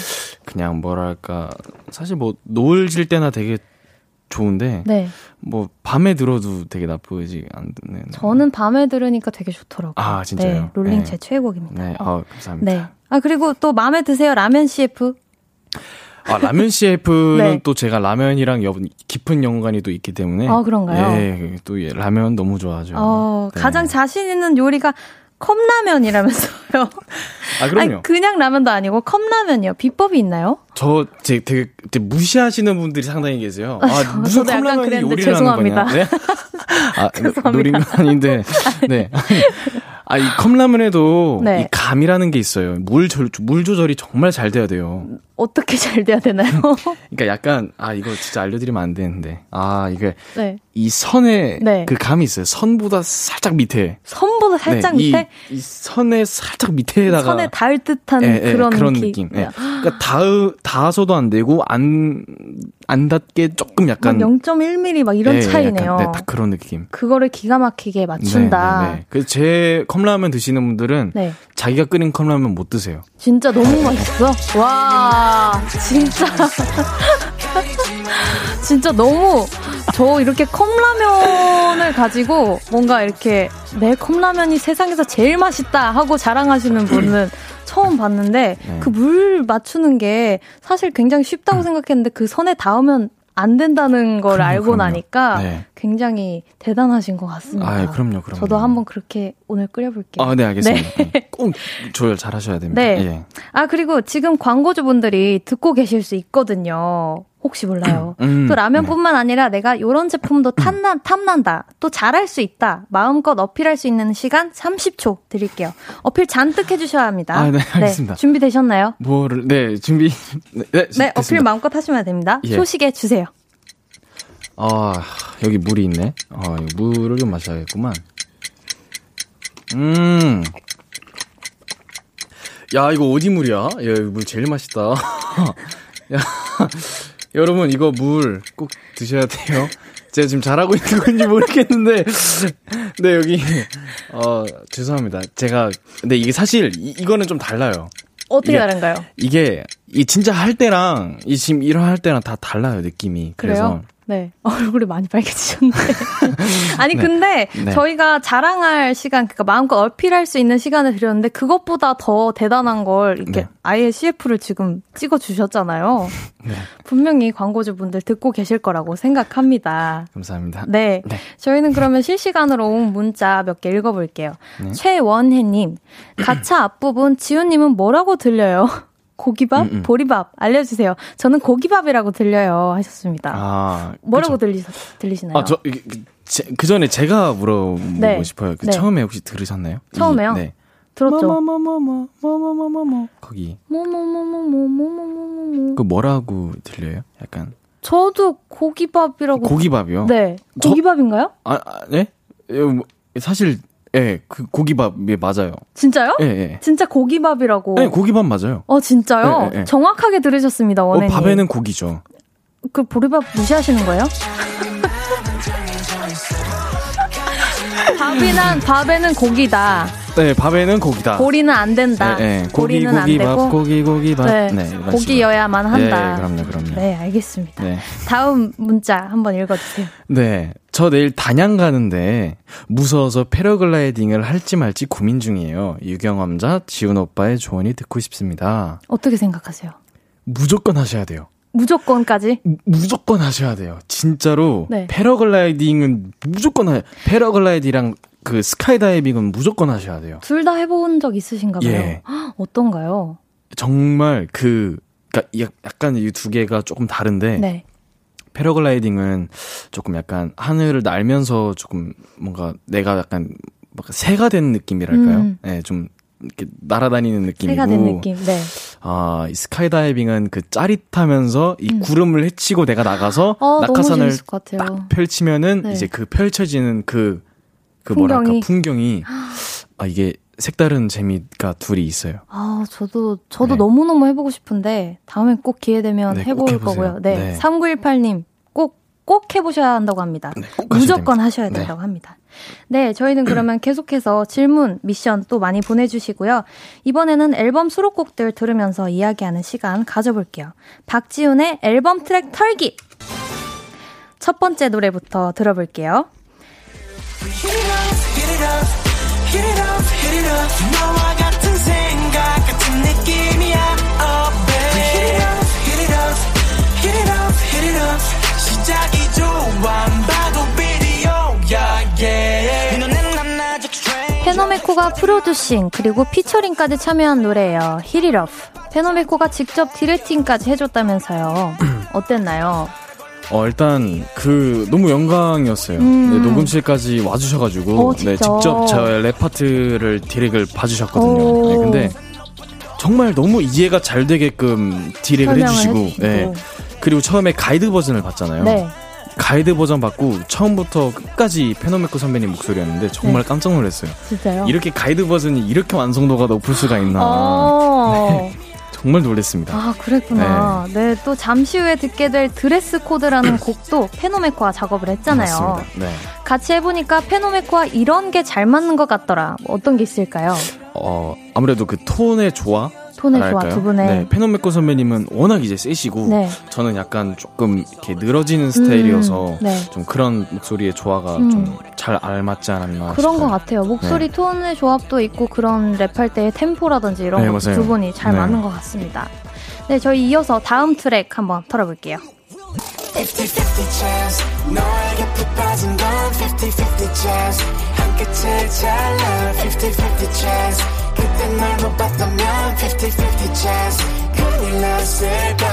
[SPEAKER 5] 그냥 뭐랄까 사실 뭐 노을 질 때나 되게 좋은데
[SPEAKER 1] 네.
[SPEAKER 5] 뭐 밤에 들어도 되게 나쁘지 않네.
[SPEAKER 1] 저는 밤에 들으니까 되게 좋더라고요.
[SPEAKER 5] 아, 진짜요?
[SPEAKER 1] 네, 롤링
[SPEAKER 5] 네.
[SPEAKER 1] 제 최애곡입니다.
[SPEAKER 5] 네,
[SPEAKER 1] 어.
[SPEAKER 5] 아, 감사합니다.
[SPEAKER 1] 네. 아, 그리고 또 마음에 드세요? 라면 CF?
[SPEAKER 5] 아, 라면 CF는
[SPEAKER 1] 네.
[SPEAKER 5] 또 제가 라면이랑 여, 깊은 연관이 또 있기 때문에.
[SPEAKER 1] 아, 그런가요?
[SPEAKER 5] 예, 또 예, 라면 너무 좋아하죠.
[SPEAKER 1] 어,
[SPEAKER 5] 네.
[SPEAKER 1] 가장 자신 있는 요리가 컵라면이라면서요.
[SPEAKER 5] 아, 그럼요.
[SPEAKER 1] 아니, 그냥 라면도 아니고 컵라면이요. 비법이 있나요?
[SPEAKER 5] 저 제, 되게, 되게 무시하시는 분들이 상당히 계세요. 아,
[SPEAKER 1] 저-
[SPEAKER 5] 무슨
[SPEAKER 1] 저도
[SPEAKER 5] 컵라면이 요리를
[SPEAKER 1] 죄송합니다.
[SPEAKER 5] 거냐? 네? 아,
[SPEAKER 1] 죄송합니다.
[SPEAKER 5] 노린 건 아닌데. 네. 아, 이 컵라면에도
[SPEAKER 1] 네.
[SPEAKER 5] 이 감이라는 게 있어요. 물, 조, 물 조절이 정말 잘 돼야 돼요.
[SPEAKER 1] 어떻게 잘 돼야 되나요?
[SPEAKER 5] 그러니까 약간, 아, 이거 진짜 알려드리면 안 되는데. 아, 이게
[SPEAKER 1] 네.
[SPEAKER 5] 이 선에
[SPEAKER 1] 네.
[SPEAKER 5] 그 감이 있어요. 선보다 살짝 밑에.
[SPEAKER 1] 선보다 살짝
[SPEAKER 5] 네, 이-
[SPEAKER 1] 밑에?
[SPEAKER 5] 이, 선의 살짝 밑에다가
[SPEAKER 1] 선에 닿을 듯한
[SPEAKER 5] 예, 예,
[SPEAKER 1] 그런,
[SPEAKER 5] 느낌. 예. 그러니까 닿, 닿아서도 안 되고 안, 안 닿게 조금 약간
[SPEAKER 1] 0.1mm 막 이런
[SPEAKER 5] 예,
[SPEAKER 1] 차이네요.
[SPEAKER 5] 약간, 네, 딱 그런 느낌.
[SPEAKER 1] 그거를 기가 막히게 맞춘다.
[SPEAKER 5] 네, 네, 네. 그래서 제 컵라면 드시는 분들은
[SPEAKER 1] 네.
[SPEAKER 5] 자기가 끓인 컵라면 못 드세요.
[SPEAKER 1] 진짜 너무 맛있어. 와, 진짜. 진짜 너무, 저 이렇게 컵라면을 가지고 뭔가 이렇게 내 컵라면이 세상에서 제일 맛있다 하고 자랑하시는 분은 처음 봤는데
[SPEAKER 5] 네.
[SPEAKER 1] 그물 맞추는 게 사실 굉장히 쉽다고 생각했는데 그 선에 닿으면 안 된다는 걸
[SPEAKER 5] 그럼요,
[SPEAKER 1] 알고
[SPEAKER 5] 그럼요.
[SPEAKER 1] 나니까
[SPEAKER 5] 네.
[SPEAKER 1] 굉장히 대단하신 것 같습니다.
[SPEAKER 5] 아, 그럼요, 그럼요.
[SPEAKER 1] 저도 한번 그렇게 오늘 끓여볼게요.
[SPEAKER 5] 아, 네, 알겠습니다. 꼭 조절 잘 하셔야 됩니다.
[SPEAKER 1] 네.
[SPEAKER 5] 예.
[SPEAKER 1] 아, 그리고 지금 광고주분들이 듣고 계실 수 있거든요. 혹시 몰라요.
[SPEAKER 5] 음,
[SPEAKER 1] 또 라면뿐만 아니라 내가 이런 제품도 탐나, 탐난다. 또 잘할 수 있다. 마음껏 어필할 수 있는 시간 30초 드릴게요. 어필 잔뜩 해주셔야 합니다.
[SPEAKER 5] 아, 네, 알겠습니다.
[SPEAKER 1] 준비되셨나요?
[SPEAKER 5] 뭐를, 네, 준비. 네, 네,
[SPEAKER 1] 네, 어필. 마음껏 하시면 됩니다.
[SPEAKER 5] 예.
[SPEAKER 1] 소식에 주세요.
[SPEAKER 5] 아, 여기 물이 있네. 아, 물을 좀 마셔야겠구만. 음. 야, 이거 어디 물이야? 야, 이거 물 제일 맛있다. 야, 여러분, 이거 물 꼭 드셔야 돼요. 제가 지금 잘하고 있는 건지 모르겠는데. 네, 여기. 어, 죄송합니다. 제가, 근데 이게 사실, 이, 이거는 좀 달라요.
[SPEAKER 1] 어떻게
[SPEAKER 5] 이게-
[SPEAKER 1] 다른가요?
[SPEAKER 5] 이게, 이 진짜 할 때랑, 이 지금 이런 할 때랑 다 달라요, 느낌이. 그래서.
[SPEAKER 1] 그래요? 네. 얼굴이 많이 빨개지셨네. 아니,
[SPEAKER 5] 네.
[SPEAKER 1] 근데
[SPEAKER 5] 네.
[SPEAKER 1] 저희가 자랑할 시간, 그러니까 마음껏 어필할 수 있는 시간을 드렸는데 그것보다 더 대단한 걸 이렇게
[SPEAKER 5] 네.
[SPEAKER 1] 아예 CF를 지금 찍어 주셨잖아요.
[SPEAKER 5] 네.
[SPEAKER 1] 분명히 광고주분들 듣고 계실 거라고 생각합니다.
[SPEAKER 5] 감사합니다.
[SPEAKER 1] 네.
[SPEAKER 5] 네.
[SPEAKER 1] 저희는 그러면 실시간으로 온 문자 몇 개 읽어볼게요.
[SPEAKER 5] 네.
[SPEAKER 1] 최원혜님, 가차 앞부분 지훈님은 뭐라고 들려요? 고기밥?
[SPEAKER 5] 음, 음.
[SPEAKER 1] 보리밥? 알려주세요. 저는 고기밥이라고 들려요. 하셨습니다.
[SPEAKER 5] 아,
[SPEAKER 1] 뭐라고. 들리, 들리시나요?
[SPEAKER 5] 아, 저, 그, 제- 그 전에 제가 물어보고
[SPEAKER 1] 네.
[SPEAKER 5] 싶어요. 그
[SPEAKER 1] 네.
[SPEAKER 5] 처음에 혹시 들으셨나요?
[SPEAKER 1] 처음에요?
[SPEAKER 5] 이- 네.
[SPEAKER 1] 들었죠?
[SPEAKER 5] 뭐뭐뭐뭐, 뭐뭐뭐뭐. 거기.
[SPEAKER 1] 뭐뭐뭐뭐뭐뭐뭐뭐.
[SPEAKER 5] 그 뭐라고 들려요? 약간
[SPEAKER 1] 저도 고기밥이라고.
[SPEAKER 5] 고기밥이요?
[SPEAKER 1] 네.
[SPEAKER 5] 저-
[SPEAKER 1] 고기밥인가요?
[SPEAKER 5] 아, 아 네? 예, 뭐, 사실 예, 그 고기밥 예, 맞아요.
[SPEAKER 1] 진짜요?
[SPEAKER 5] 예, 예.
[SPEAKER 1] 진짜 고기밥이라고.
[SPEAKER 5] 네, 고기밥 맞아요.
[SPEAKER 1] 어, 진짜요?
[SPEAKER 5] 네, 네, 네.
[SPEAKER 1] 정확하게 들으셨습니다,
[SPEAKER 5] 어,
[SPEAKER 1] 원혜님.
[SPEAKER 5] 밥에는 고기죠.
[SPEAKER 1] 그 보리밥 무시하시는 거예요? 밥이난 밥에는 고기다.
[SPEAKER 5] 네, 밥에는 고기다.
[SPEAKER 1] 고리는 안 된다.
[SPEAKER 5] 네, 네. 고기,
[SPEAKER 1] 고리는 안
[SPEAKER 5] 고기밥,
[SPEAKER 1] 되고.
[SPEAKER 5] 고기, 고기 밥.
[SPEAKER 1] 네,
[SPEAKER 5] 네, 식으로.
[SPEAKER 1] 고기여야만 한다.
[SPEAKER 5] 네, 그럼요, 그럼요.
[SPEAKER 1] 네, 알겠습니다.
[SPEAKER 5] 네.
[SPEAKER 1] 다음 문자 한번 읽어주세요.
[SPEAKER 5] 네. 저 내일 단양 가는데 무서워서 패러글라이딩을 할지 말지 고민 중이에요. 유경험자 지훈 오빠의 조언이 듣고 싶습니다.
[SPEAKER 1] 어떻게 생각하세요?
[SPEAKER 5] 무조건 하셔야 돼요.
[SPEAKER 1] 무조건까지?
[SPEAKER 5] 무- 무조건 하셔야 돼요. 진짜로
[SPEAKER 1] 네.
[SPEAKER 5] 패러글라이딩은 무조건 하 패러글라이딩이랑 그 스카이다이빙은 무조건 하셔야 돼요.
[SPEAKER 1] 둘 다 해본 적 있으신가 봐요.
[SPEAKER 5] 예.
[SPEAKER 1] 헉, 어떤가요?
[SPEAKER 5] 정말 그 그러니까 약- 약간 이 두 개가 조금 다른데
[SPEAKER 1] 네.
[SPEAKER 5] 패러글라이딩은 조금 약간 하늘을 날면서 조금 뭔가 내가 약간 막 새가 된 느낌이랄까요?
[SPEAKER 1] 음.
[SPEAKER 5] 네, 좀 이렇게 날아다니는 느낌이고
[SPEAKER 1] 새가 된 느낌. 네.
[SPEAKER 5] 아, 이 스카이다이빙은 그 짜릿하면서 이 구름을 헤치고 내가 나가서
[SPEAKER 1] 음. 어, 너무
[SPEAKER 5] 낙하산을. 딱 펼치면은
[SPEAKER 1] 네.
[SPEAKER 5] 이제 그 펼쳐지는 그, 그 뭐랄까.
[SPEAKER 1] 풍경이,
[SPEAKER 5] 아, 이게 색다른 재미가 둘이 있어요.
[SPEAKER 1] 아, 저도, 저도
[SPEAKER 5] 네.
[SPEAKER 1] 너무너무 해보고 싶은데, 다음에 꼭 기회 되면
[SPEAKER 5] 네, 꼭
[SPEAKER 1] 해볼. 거고요. 네.
[SPEAKER 5] 네.
[SPEAKER 1] 3918님, 꼭, 꼭 해보셔야 한다고 합니다.
[SPEAKER 5] 네,
[SPEAKER 1] 무조건
[SPEAKER 5] 됩니다.
[SPEAKER 1] 하셔야
[SPEAKER 5] 네.
[SPEAKER 1] 된다고 합니다. 네, 저희는 그러면 계속해서 질문, 미션 또 많이 보내주시고요. 이번에는 앨범 수록곡들 들으면서 이야기하는 시간 가져볼게요. 박지훈의 앨범 트랙 털기! 첫 번째 노래부터 들어볼게요.
[SPEAKER 6] Hit it off, hit it off. 너와 같은 생각 같은 느낌이야. Oh baby. Hit it off, hit it off, hit it off, hit it off. 시작이 좋아 안 봐도 비디오. Yeah. 네.
[SPEAKER 1] 페노메코가 producing 그리고 featuring까지 참여한 노래예요. Off. 페노메코가 직접 directing까지 해줬다면서요. 어땠나요?
[SPEAKER 5] 어, 일단, 그, 너무 영광이었어요.
[SPEAKER 1] 음.
[SPEAKER 5] 네, 녹음실까지 와주셔가지고,
[SPEAKER 1] 어,
[SPEAKER 5] 네? 직접 저의 랩 파트를 디렉을 봐주셨거든요.
[SPEAKER 1] 오.
[SPEAKER 5] 네, 근데, 정말 너무 이해가 잘 되게끔 디렉을 해주시고,
[SPEAKER 1] 해주시고.
[SPEAKER 5] 네. 그리고 처음에 가이드 버전을 봤잖아요.
[SPEAKER 1] 네.
[SPEAKER 5] 가이드 버전 받고 처음부터 끝까지 페노메코 선배님 목소리였는데 정말
[SPEAKER 1] 네.
[SPEAKER 5] 깜짝 놀랐어요.
[SPEAKER 1] 진짜요?
[SPEAKER 5] 이렇게 가이드 버전이 이렇게 완성도가 높을 수가 있나.
[SPEAKER 1] 어.
[SPEAKER 5] 정말 놀랐습니다.
[SPEAKER 1] 아, 그랬구나. 네. 또 잠시 후에 듣게 될 드레스 코드라는 곡도 페노메코와 작업을 했잖아요.
[SPEAKER 5] 맞습니다. 네.
[SPEAKER 1] 같이 해보니까 페노메코와 이런 게 잘 맞는 것 같더라. 뭐 어떤 게 있을까요?
[SPEAKER 5] 어, 아무래도 그 톤의 조화?
[SPEAKER 1] 톤의
[SPEAKER 5] 조화랄까요?
[SPEAKER 1] 두 분의.
[SPEAKER 5] 네, 페노메코 선배님은 워낙 이제 세시고
[SPEAKER 1] 네.
[SPEAKER 5] 저는 약간 조금 이렇게 늘어지는 스타일이어서
[SPEAKER 1] 음, 네.
[SPEAKER 5] 좀 그런 목소리의 조화가
[SPEAKER 1] 음.
[SPEAKER 5] 좀잘 알맞지 않았나
[SPEAKER 1] 그런
[SPEAKER 5] 싶어요.
[SPEAKER 1] 것 같아요. 목소리 톤의 조합도 있고 그런 랩할 때의 템포라든지 이런
[SPEAKER 5] 네,
[SPEAKER 1] 것도
[SPEAKER 5] 맞아요.
[SPEAKER 1] 두 분이 잘
[SPEAKER 5] 네.
[SPEAKER 1] 맞는 것 같습니다. 네, 저희 이어서 다음 트랙 한번 털어볼게요.
[SPEAKER 6] 50-50 chance 너에게 푹 빠진 건 50-50 chance 한 끝에 잘라 50-50 chance 그때 날못 봤다면 50-50 chance 큰일 났을걸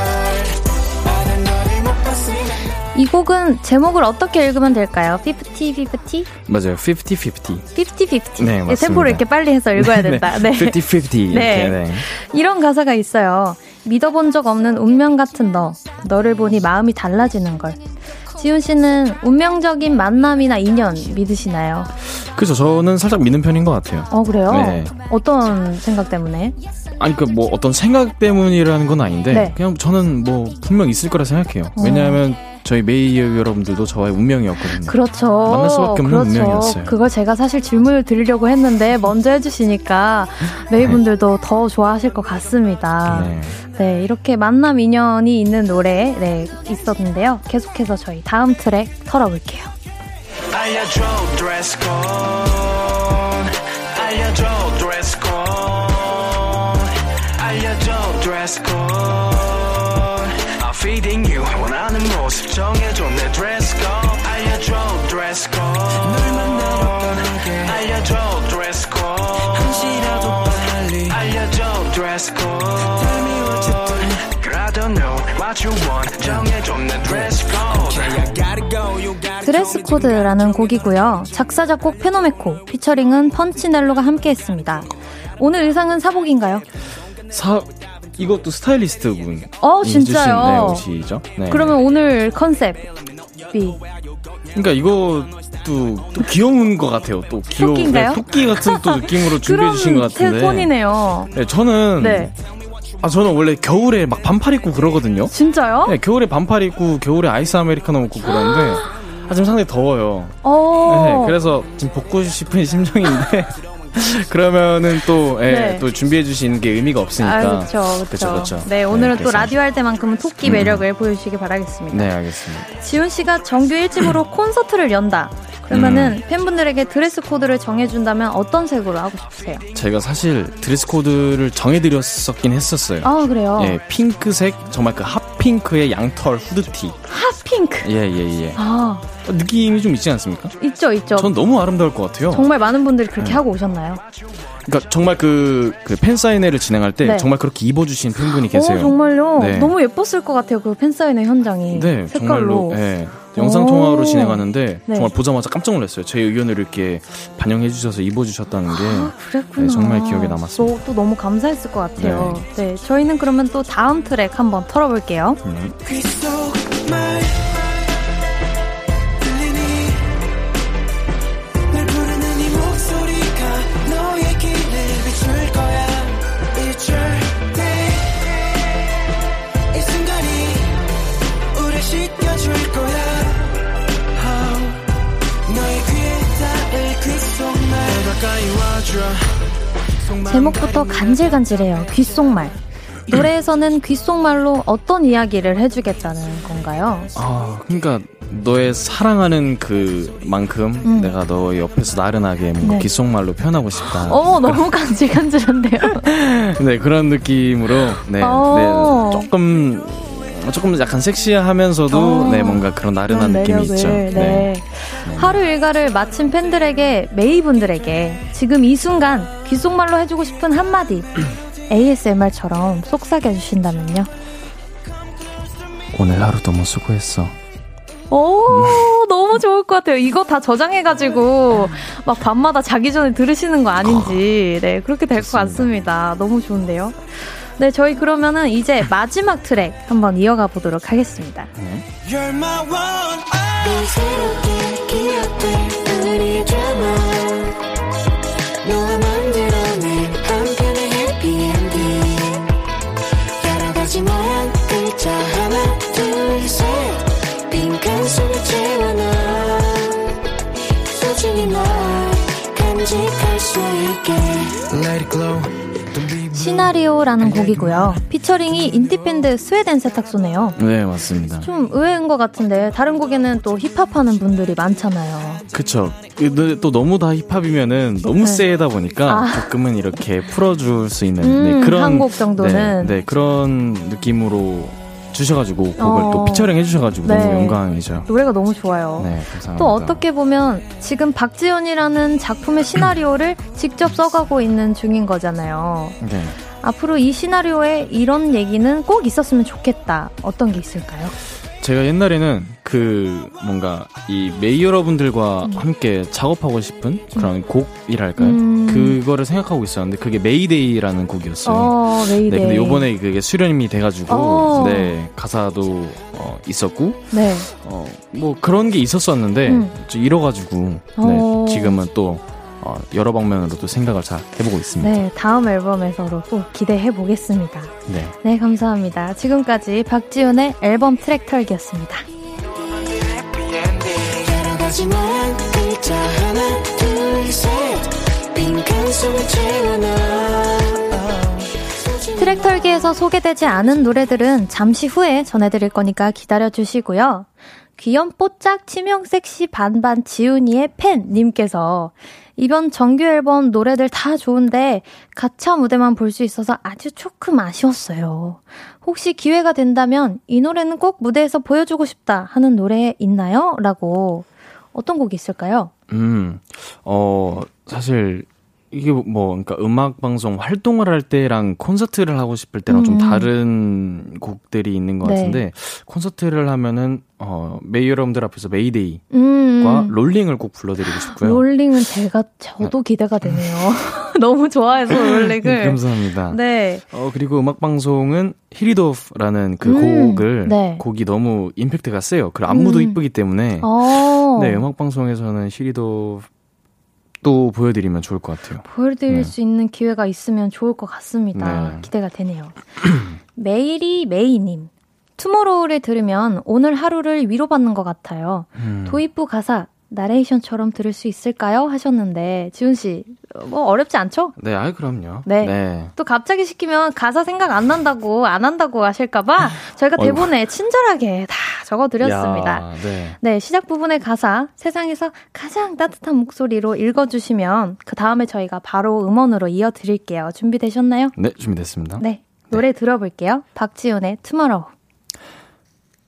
[SPEAKER 1] 이 곡은 제목을 어떻게 읽으면 될까요? 50-50?
[SPEAKER 5] 맞아요. 50-50.
[SPEAKER 1] 50-50.
[SPEAKER 5] 네, 맞습니다.
[SPEAKER 1] 템포를 이렇게 빨리 해서 읽어야 된다. 네.
[SPEAKER 5] 50-50.
[SPEAKER 1] 네.
[SPEAKER 5] 이렇게, 네.
[SPEAKER 1] 이런 가사가 있어요. 믿어본 적 없는 운명 같은 너. 너를 보니 마음이 달라지는 걸. 지훈 씨는 운명적인 만남이나 인연 믿으시나요?
[SPEAKER 5] 그래서 저는 살짝 믿는 편인 것 같아요.
[SPEAKER 1] 어, 그래요?
[SPEAKER 5] 네.
[SPEAKER 1] 어떤 생각 때문에?
[SPEAKER 5] 아니 그 뭐 어떤 생각 때문이라는 건 아닌데
[SPEAKER 1] 네.
[SPEAKER 5] 그냥 저는 뭐 분명 있을 거라 생각해요.
[SPEAKER 1] 어.
[SPEAKER 5] 왜냐하면 저희 메이어 여러분들도 저와의 운명이었거든요.
[SPEAKER 1] 그렇죠.
[SPEAKER 5] 만날 수밖에 없는
[SPEAKER 1] 그렇죠.
[SPEAKER 5] 운명이었어요.
[SPEAKER 1] 그걸 제가 사실 질문을 드리려고 했는데 먼저 해주시니까 메이분들도 더 좋아하실 것 같습니다.
[SPEAKER 5] 네.
[SPEAKER 1] 네, 이렇게 만남 인연이 있는 노래 네, 있었는데요. 계속해서 저희 다음 트랙 털어볼게요.
[SPEAKER 6] 알려줘 알려줘 알려줘 모습 정해줘 내 드레스 코드 알려줘 드레스 코드 널 만나러 떠나게 알려줘 드레스 코드 한시라도 빨리 알려줘 드레스 코드 Tell me what you do I don't know what you want. 정해줘 내 드레스 코드 Okay, I gotta go. You gotta
[SPEAKER 1] 드레스 코드라는 곡이고요. 작사 작곡 페노메코, featuring은 펀치넬로가 함께했습니다. 오늘 의상은 사복인가요?
[SPEAKER 5] 사 이것도 스타일리스트 분.
[SPEAKER 1] 어, 진짜요?
[SPEAKER 5] 네, 옷이죠. 네.
[SPEAKER 1] 그러면 오늘 컨셉이
[SPEAKER 5] 그러니까 이것도 또 귀여운 것 같아요. 또 귀여운
[SPEAKER 1] 토끼인가요?
[SPEAKER 5] 네, 토끼 같은 또 느낌으로 준비해 주신 것 같은데.
[SPEAKER 1] 제 톤이네요.
[SPEAKER 5] 네, 저는
[SPEAKER 1] 네.
[SPEAKER 5] 아 저는 원래 겨울에 막 반팔 입고 그러거든요.
[SPEAKER 1] 진짜요?
[SPEAKER 5] 네, 겨울에 반팔 입고 겨울에 아이스 아메리카노 먹고 그러는데 아 지금 상당히 더워요.
[SPEAKER 1] 어.
[SPEAKER 5] 네, 그래서 지금 벗고 싶은 심정인데 그러면은 또, 예,
[SPEAKER 1] 네.
[SPEAKER 5] 또 준비해 주시는 게 의미가 없으니까.
[SPEAKER 1] 아, 그렇죠, 그렇죠. 네, 오늘은 또
[SPEAKER 5] 그래서.
[SPEAKER 1] 라디오 할 때만큼은 토끼
[SPEAKER 5] 음.
[SPEAKER 1] 매력을 보여주시기 바라겠습니다.
[SPEAKER 5] 네, 알겠습니다.
[SPEAKER 1] 지훈 씨가 정규 1집으로 콘서트를 연다. 그러면은
[SPEAKER 5] 음.
[SPEAKER 1] 팬분들에게 드레스 코드를 정해준다면 어떤 색으로 하고 싶으세요?
[SPEAKER 5] 제가 사실 드레스 코드를 정해드렸었긴 했었어요.
[SPEAKER 1] 아 그래요?
[SPEAKER 5] 예, 핑크색 정말 그 hot pink의 양털 후드티.
[SPEAKER 1] hot pink.
[SPEAKER 5] 예, 예, 예.
[SPEAKER 1] 아
[SPEAKER 5] 느낌이 좀 있지 않습니까?
[SPEAKER 1] 있죠, 있죠.
[SPEAKER 5] 전 너무 아름다울 것 같아요.
[SPEAKER 1] 정말 많은 분들이
[SPEAKER 5] 음.
[SPEAKER 1] 그렇게 하고 오셨나요?
[SPEAKER 5] 그러니까 정말 그, 그 팬사인회를 진행할 때
[SPEAKER 1] 네.
[SPEAKER 5] 정말 그렇게 입어주신 팬분이 계세요.
[SPEAKER 1] 오, 정말요?
[SPEAKER 5] 네.
[SPEAKER 1] 너무 예뻤을 것 같아요. 그 팬사인회 현장이.
[SPEAKER 5] 네,
[SPEAKER 1] 색깔로.
[SPEAKER 5] 정말로. 예. 영상 통화로
[SPEAKER 1] 오.
[SPEAKER 5] 진행하는데
[SPEAKER 1] 네.
[SPEAKER 5] 정말 보자마자 깜짝 놀랐어요. 제 의견을 이렇게 반영해 주셔서 입어 주셨다는 게
[SPEAKER 1] 아, 그랬구나.
[SPEAKER 5] 네, 정말 기억에 남았습니다.
[SPEAKER 1] 또, 또 너무 감사했을 것 같아요. 네. 저희는 그러면 또 다음 트랙 한번 털어볼게요.
[SPEAKER 5] 음.
[SPEAKER 1] 제목부터 간질간질해요. 귓속말. 노래에서는 귓속말로 어떤 이야기를 해주겠다는 건가요?
[SPEAKER 5] 아, 그러니까 너의 사랑하는 그만큼
[SPEAKER 1] 음.
[SPEAKER 5] 내가 너 옆에서 나른하게 뭔가
[SPEAKER 1] 네.
[SPEAKER 5] 귓속말로 표현하고 싶다.
[SPEAKER 1] 어, 너무 간질간질한데요?
[SPEAKER 5] 네, 그런 느낌으로 네,
[SPEAKER 1] 어.
[SPEAKER 5] 네, 조금 조금 약간 섹시하면서도
[SPEAKER 1] 어.
[SPEAKER 5] 네, 뭔가 그런 나른한 느낌이 있죠.
[SPEAKER 1] 네. 하루 일과를 마친 팬들에게, 메이분들에게 지금 이 순간 귓속말로 해주고 싶은 한마디 ASMR처럼 속삭여 주신다면요.
[SPEAKER 5] 오늘 하루 너무 수고했어.
[SPEAKER 1] 오, 너무 좋을 것 같아요. 이거 다 저장해가지고, 막 밤마다 자기 전에 들으시는 거 아닌지, 네, 그렇게 될 것. 같습니다. 너무 좋은데요. 네, 저희 그러면은 이제 마지막 트랙 한번 이어가 보도록 하겠습니다.
[SPEAKER 6] You're
[SPEAKER 1] 시나리오라는 곡이고요. 피처링이 인디밴드 스웨덴 세탁소네요.
[SPEAKER 5] 네, 맞습니다.
[SPEAKER 1] 좀 의외인 것 같은데 다른 곡에는 또 힙합하는 분들이 많잖아요.
[SPEAKER 5] 그쵸. 근데 또 너무 다 힙합이면은 너무
[SPEAKER 1] 네.
[SPEAKER 5] 세다 보니까
[SPEAKER 1] 아.
[SPEAKER 5] 조금은 이렇게 풀어줄 수 있는
[SPEAKER 1] 음,
[SPEAKER 5] 네, 그런
[SPEAKER 1] 한곡 정도는.
[SPEAKER 5] 네, 네, 그런 느낌으로 주셔가지고 곡을
[SPEAKER 1] 어.
[SPEAKER 5] 또 피처링 해주셔가지고
[SPEAKER 1] 네.
[SPEAKER 5] 너무 영광이죠.
[SPEAKER 1] 노래가 너무 좋아요.
[SPEAKER 5] 네, 감사합니다.
[SPEAKER 1] 또 어떻게 보면 지금 박지훈이라는 작품의 시나리오를 직접 써가고 있는 중인 거잖아요.
[SPEAKER 5] 네.
[SPEAKER 1] 앞으로 이 시나리오에 이런 얘기는 꼭 있었으면 좋겠다. 어떤 게 있을까요?
[SPEAKER 5] 제가 옛날에는 그 뭔가 이 메이 여러분들과
[SPEAKER 1] 음.
[SPEAKER 5] 함께 작업하고 싶은 그런 곡이랄까요?
[SPEAKER 1] 음.
[SPEAKER 5] 그거를 생각하고 있었는데 그게 메이데이라는 곡이었어요.
[SPEAKER 1] 어, 메이데이.
[SPEAKER 5] 네, 근데 요번에 그게 수록이 돼가지고,
[SPEAKER 1] 어.
[SPEAKER 5] 네, 가사도 어, 있었고,
[SPEAKER 1] 네.
[SPEAKER 5] 어, 뭐 그런 게 있었었는데,
[SPEAKER 1] 음.
[SPEAKER 5] 좀 잃어가지고,
[SPEAKER 1] 어.
[SPEAKER 5] 네, 지금은 또 어, 여러 방면으로 또 생각을 잘 해보고 있습니다.
[SPEAKER 1] 네, 다음 앨범에서도 또 기대해 보겠습니다.
[SPEAKER 5] 네.
[SPEAKER 1] 네, 감사합니다. 지금까지 박지윤의 앨범 트랙 털기였습니다. 트랙 털기에서 소개되지 않은 노래들은 잠시 후에 전해드릴 거니까 기다려주시고요. 귀염 뽀짝 치명 섹시 반반 지훈이의 팬님께서 이번 정규 앨범 노래들 다 좋은데 가차 무대만 볼 수 있어서 아주 조금 아쉬웠어요. 혹시 기회가 된다면 이 노래는 꼭 무대에서 보여주고 싶다 하는 노래 있나요? 라고 어떤 곡이 있을까요?
[SPEAKER 5] 음, 어, 사실 이게 뭐 그러니까 음악 방송 활동을 할 때랑 콘서트를 하고 싶을 때랑
[SPEAKER 1] 음.
[SPEAKER 5] 좀 다른 곡들이 있는 것
[SPEAKER 1] 네.
[SPEAKER 5] 같은데 콘서트를 하면은 어 메이 여러분들 앞에서 메이데이과
[SPEAKER 1] 음.
[SPEAKER 5] Rolling을 꼭 불러드리고 싶고요.
[SPEAKER 1] Rolling은 제가 저도 기대가 되네요. 너무 좋아해서
[SPEAKER 5] 네,
[SPEAKER 1] Rolling을.
[SPEAKER 5] 감사합니다.
[SPEAKER 1] 네.
[SPEAKER 5] 어 그리고 음악 방송은 Hit It Off라는 그
[SPEAKER 1] 음,
[SPEAKER 5] 곡을
[SPEAKER 1] 네.
[SPEAKER 5] 곡이 너무 임팩트가 세요. 그리고 안무도
[SPEAKER 1] 음.
[SPEAKER 5] 이쁘기 때문에
[SPEAKER 1] 어.
[SPEAKER 5] 네 음악 방송에서는 Hit It Off 또 보여드리면 좋을 것 같아요.
[SPEAKER 1] 보여드릴
[SPEAKER 5] 네.
[SPEAKER 1] 수 있는 기회가 있으면 좋을 것 같습니다.
[SPEAKER 5] 네.
[SPEAKER 1] 기대가 되네요. 메이리 메이님. Tomorrow를 들으면 오늘 하루를 위로받는 것 같아요.
[SPEAKER 5] 음.
[SPEAKER 1] 도입부 가사 나레이션처럼 들을 수 있을까요? 하셨는데 지훈 씨, 뭐 어렵지 않죠?
[SPEAKER 5] 네, 아 그럼요.
[SPEAKER 1] 네. 또 갑자기 시키면 가사 생각 안 난다고 안 한다고 하실까봐 저희가. 대본에 친절하게 다 적어드렸습니다.
[SPEAKER 5] 야, 네.
[SPEAKER 1] 네, 시작 부분의 가사 세상에서 가장 따뜻한 목소리로 읽어주시면 그 다음에 저희가 바로 음원으로 이어드릴게요. 준비되셨나요?
[SPEAKER 5] 네, 준비됐습니다.
[SPEAKER 1] 네, 노래 들어볼게요. 박지훈의 투모로우.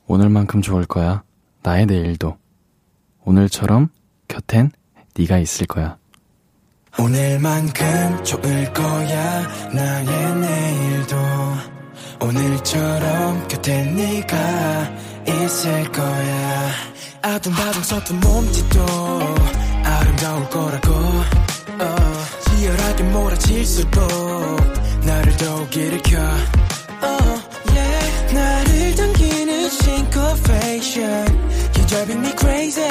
[SPEAKER 5] 오늘만큼 좋을 거야. 나의 내일도. 오늘처럼 곁엔 네가 있을 거야.
[SPEAKER 6] 오늘만큼 좋을 거야 나의 내일도 오늘처럼 곁에 네가 있을 거야 아둥바둥 섰던 몸짓도 아름다울 거라고 어, 치열하게 몰아칠수록 나를 더욱 일으켜 oh, yeah. 나를 당기는 You driving me crazy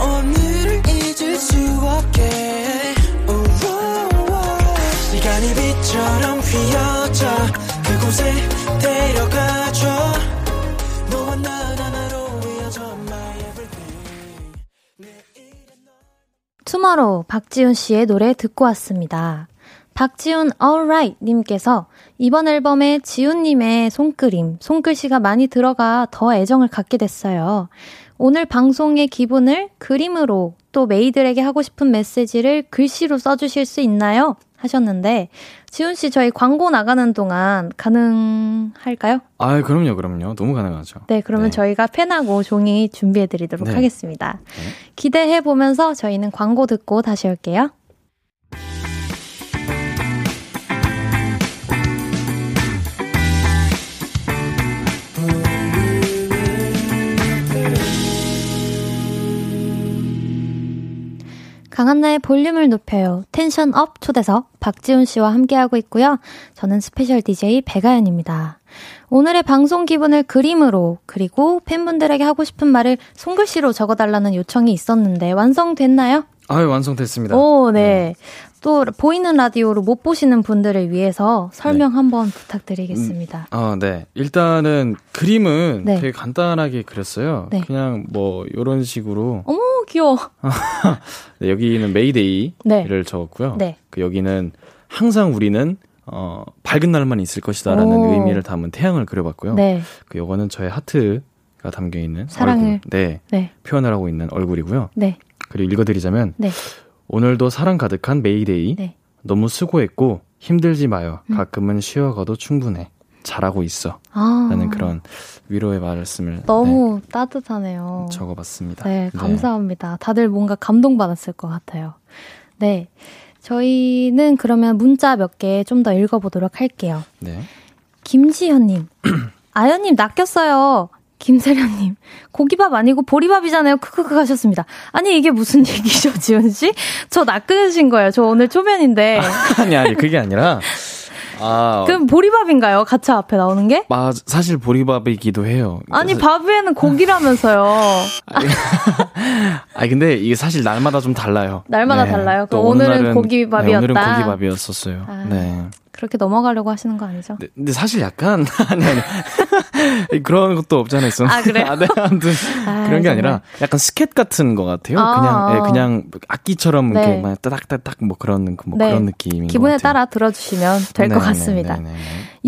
[SPEAKER 6] 오늘을 잊을 수 없게 oh, oh, oh. 시간이 빛처럼 휘어져 그곳에 데려가줘 너와 나 하나로 이어져 my everything
[SPEAKER 1] 투모로우 박지훈 씨의 노래 듣고 왔습니다. 박지훈 alright 님께서 이번 앨범에 지훈 님의 손그림, 손글씨가 많이 들어가 더 애정을 갖게 됐어요. 오늘 방송의 기분을 그림으로 또 메이들에게 하고 싶은 메시지를 글씨로 써주실 수 있나요? 하셨는데 지훈 씨 저희 광고 나가는 동안 가능할까요?
[SPEAKER 5] 아, 그럼요, 그럼요. 너무 가능하죠.
[SPEAKER 1] 네, 그러면
[SPEAKER 5] 네.
[SPEAKER 1] 저희가 펜하고 종이 준비해 드리도록
[SPEAKER 5] 네.
[SPEAKER 1] 하겠습니다. 기대해 보면서 저희는 광고 듣고 다시 올게요. 강한나의 볼륨을 높여요. Tension up 초대석 박지훈 씨와 함께하고 있고요. 저는 special DJ 백아연입니다. 오늘의 방송 기분을 그림으로 그리고 팬분들에게 하고 싶은 말을 손글씨로 적어달라는 요청이 있었는데 완성됐나요?
[SPEAKER 5] 아유, 완성됐습니다.
[SPEAKER 1] 오, 네. 또 보이는 라디오로 못 보시는 분들을 위해서 설명 한번 부탁드리겠습니다.
[SPEAKER 5] 아, 네. 일단은 그림은
[SPEAKER 1] 네.
[SPEAKER 5] 되게 간단하게 그렸어요.
[SPEAKER 1] 네.
[SPEAKER 5] 그냥 뭐 이런 식으로
[SPEAKER 1] 어머 귀여워.
[SPEAKER 5] 네, 여기는 메이데이를
[SPEAKER 1] 네.
[SPEAKER 5] 적었고요.
[SPEAKER 1] 네.
[SPEAKER 5] 그 여기는 항상 우리는 어, 밝은 날만 있을 것이다라는
[SPEAKER 1] 오.
[SPEAKER 5] 의미를 담은 태양을 그려봤고요.
[SPEAKER 1] 네,
[SPEAKER 5] 그 요거는 저의 하트가 담겨 있는
[SPEAKER 1] 사랑을.
[SPEAKER 5] 얼굴, 네,
[SPEAKER 1] 네,
[SPEAKER 5] 표현을 하고 있는 얼굴이고요.
[SPEAKER 1] 네,
[SPEAKER 5] 그리고 읽어드리자면
[SPEAKER 1] 네,
[SPEAKER 5] 오늘도 사랑 가득한 메이데이.
[SPEAKER 1] 네.
[SPEAKER 5] 너무 수고했고 힘들지 마요.
[SPEAKER 1] 음.
[SPEAKER 5] 가끔은 쉬어가도 충분해. 잘하고 있어.
[SPEAKER 1] 아,
[SPEAKER 5] 라는 그런 위로의 말씀을
[SPEAKER 1] 너무 따뜻하네요.
[SPEAKER 5] 네, 적어봤습니다.
[SPEAKER 1] 네, 감사합니다. 다들 뭔가 감동받았을 것 같아요. 네. 저희는 그러면 문자 몇 개 좀 더 읽어보도록 할게요.
[SPEAKER 5] 네.
[SPEAKER 1] 김지현님, 아연님 낚였어요. 김세련님, 고기밥 아니고 보리밥이잖아요. 크크크 하셨습니다. 아니, 이게 무슨 얘기죠, 지훈씨? 저 낚으신 거예요. 저 오늘 초면인데.
[SPEAKER 5] 아니, 아니, 그게 아니라, 아,
[SPEAKER 1] 그럼 보리밥인가요? 가차 앞에 나오는 게?
[SPEAKER 5] 마, 사실 보리밥이기도 해요.
[SPEAKER 1] 아니,
[SPEAKER 5] 그래서-
[SPEAKER 1] 밥 위에는 고기라면서요.
[SPEAKER 5] 아니, 근데 이게 사실 날마다 좀 달라요.
[SPEAKER 1] 날마다 달라요?
[SPEAKER 5] 또
[SPEAKER 1] 그럼 오늘은 고기밥이었다?
[SPEAKER 5] 네, 오늘은 고기밥이었었어요.
[SPEAKER 1] 아.
[SPEAKER 5] 네.
[SPEAKER 1] 그렇게 넘어가려고 하시는 거 아니죠?
[SPEAKER 5] 근데, 근데 사실 약간, 아니, 아니. 그런 것도 없잖아요. 있어.
[SPEAKER 1] 아, 그래요?
[SPEAKER 5] 아, 네, 아무튼.
[SPEAKER 1] 아,
[SPEAKER 5] 그런 게
[SPEAKER 1] 정말.
[SPEAKER 5] 아니라 약간 스켓 같은 것 같아요.
[SPEAKER 1] 아,
[SPEAKER 5] 그냥, 예,
[SPEAKER 1] 아.
[SPEAKER 5] 그냥 악기처럼
[SPEAKER 1] 네.
[SPEAKER 5] 이렇게 막 따닥따닥 뭐 그런, 뭐
[SPEAKER 1] 네.
[SPEAKER 5] 그런 느낌인 것
[SPEAKER 1] 기분에. 따라 들어주시면 될것
[SPEAKER 5] 네,
[SPEAKER 1] 같습니다.
[SPEAKER 5] 네, 네, 네.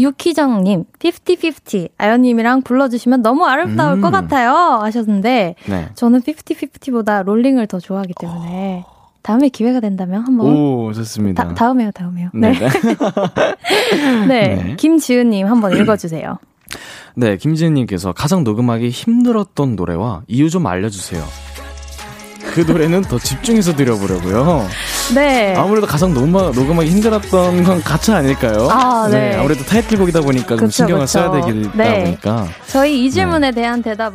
[SPEAKER 1] 유키정님, 50-50, 아연님이랑 불러주시면 너무 아름다울
[SPEAKER 5] 음.
[SPEAKER 1] 것 같아요. 하셨는데,
[SPEAKER 5] 네.
[SPEAKER 1] 저는 50-50보다 롤링을 더 좋아하기 때문에, 다음에 기회가 된다면 한번.
[SPEAKER 5] 오, 좋습니다.
[SPEAKER 1] 다, 다음에요, 다음에요.
[SPEAKER 5] 네.
[SPEAKER 1] 네.
[SPEAKER 5] 네.
[SPEAKER 1] 네.
[SPEAKER 5] 네.
[SPEAKER 1] 김지은님 한번 읽어주세요.
[SPEAKER 5] 네, 김지은님께서 가장 녹음하기 힘들었던 노래와 이유 좀 알려주세요. 그 노래는 더 집중해서 들어보려고요.
[SPEAKER 1] 네.
[SPEAKER 5] 아무래도 가장 녹음, 녹음하기 힘들었던 건 가차 아닐까요?
[SPEAKER 1] 아, 네.
[SPEAKER 5] 아무래도 타이틀곡이다 보니까 좀
[SPEAKER 1] 그쵸,
[SPEAKER 5] 신경을
[SPEAKER 1] 그쵸.
[SPEAKER 5] 써야 되다
[SPEAKER 1] 네.
[SPEAKER 5] 보니까.
[SPEAKER 1] 저희 이 질문에 대한 대답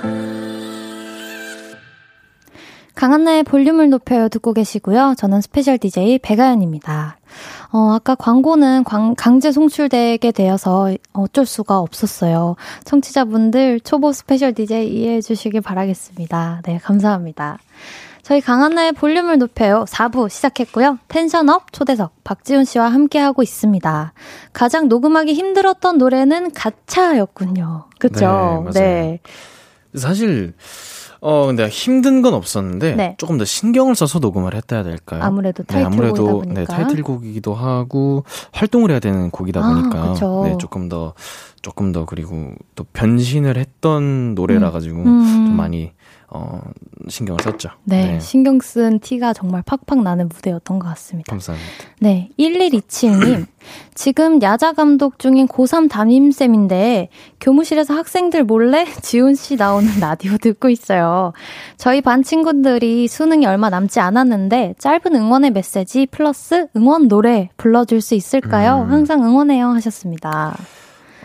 [SPEAKER 1] 강한나의 볼륨을 높여요 듣고 계시고요. 저는 special DJ 백아연입니다. 어, 아까 광고는 광- 강제 송출되게 되어서 어쩔 수가 없었어요. 청취자분들 초보 special DJ 이해해 주시길 바라겠습니다. 네, 감사합니다. 저희 강한나의 볼륨을 높여요. 4부 시작했고요. Tension up 초대석 박지훈 씨와 함께하고 있습니다. 가장 녹음하기 힘들었던 노래는 Gotcha였군요. 그쵸?
[SPEAKER 5] 네, 맞아요. 사실, 어, 근데 힘든 건 없었는데,
[SPEAKER 1] 네.
[SPEAKER 5] 조금 더 신경을 써서 녹음을 했다 해야 될까요?
[SPEAKER 1] 아무래도
[SPEAKER 5] 네, 아무래도,
[SPEAKER 1] 타이틀곡이다
[SPEAKER 5] 네,
[SPEAKER 1] 보니까.
[SPEAKER 5] 타이틀곡이기도 하고, 활동을 해야 되는 곡이다
[SPEAKER 1] 아,
[SPEAKER 5] 보니까,
[SPEAKER 1] 그쵸.
[SPEAKER 5] 네, 조금 더, 조금 더, 그리고 또 변신을 했던 노래라 가지고,
[SPEAKER 1] 음.
[SPEAKER 5] 좀 많이, 어, 신경을 썼죠.
[SPEAKER 1] 네, 신경 쓴 티가 정말 팍팍 나는 무대였던 것 같습니다.
[SPEAKER 5] 감사합니다.
[SPEAKER 1] 네, 1127님. 지금 야자 감독 중인 고3 담임쌤인데 교무실에서 학생들 몰래 지훈 씨 나오는 라디오 듣고 있어요. 저희 반 친구들이 수능이 얼마 남지 않았는데 짧은 응원의 메시지 플러스 응원 노래 불러줄 수 있을까요?
[SPEAKER 5] 음.
[SPEAKER 1] 항상 응원해요 하셨습니다.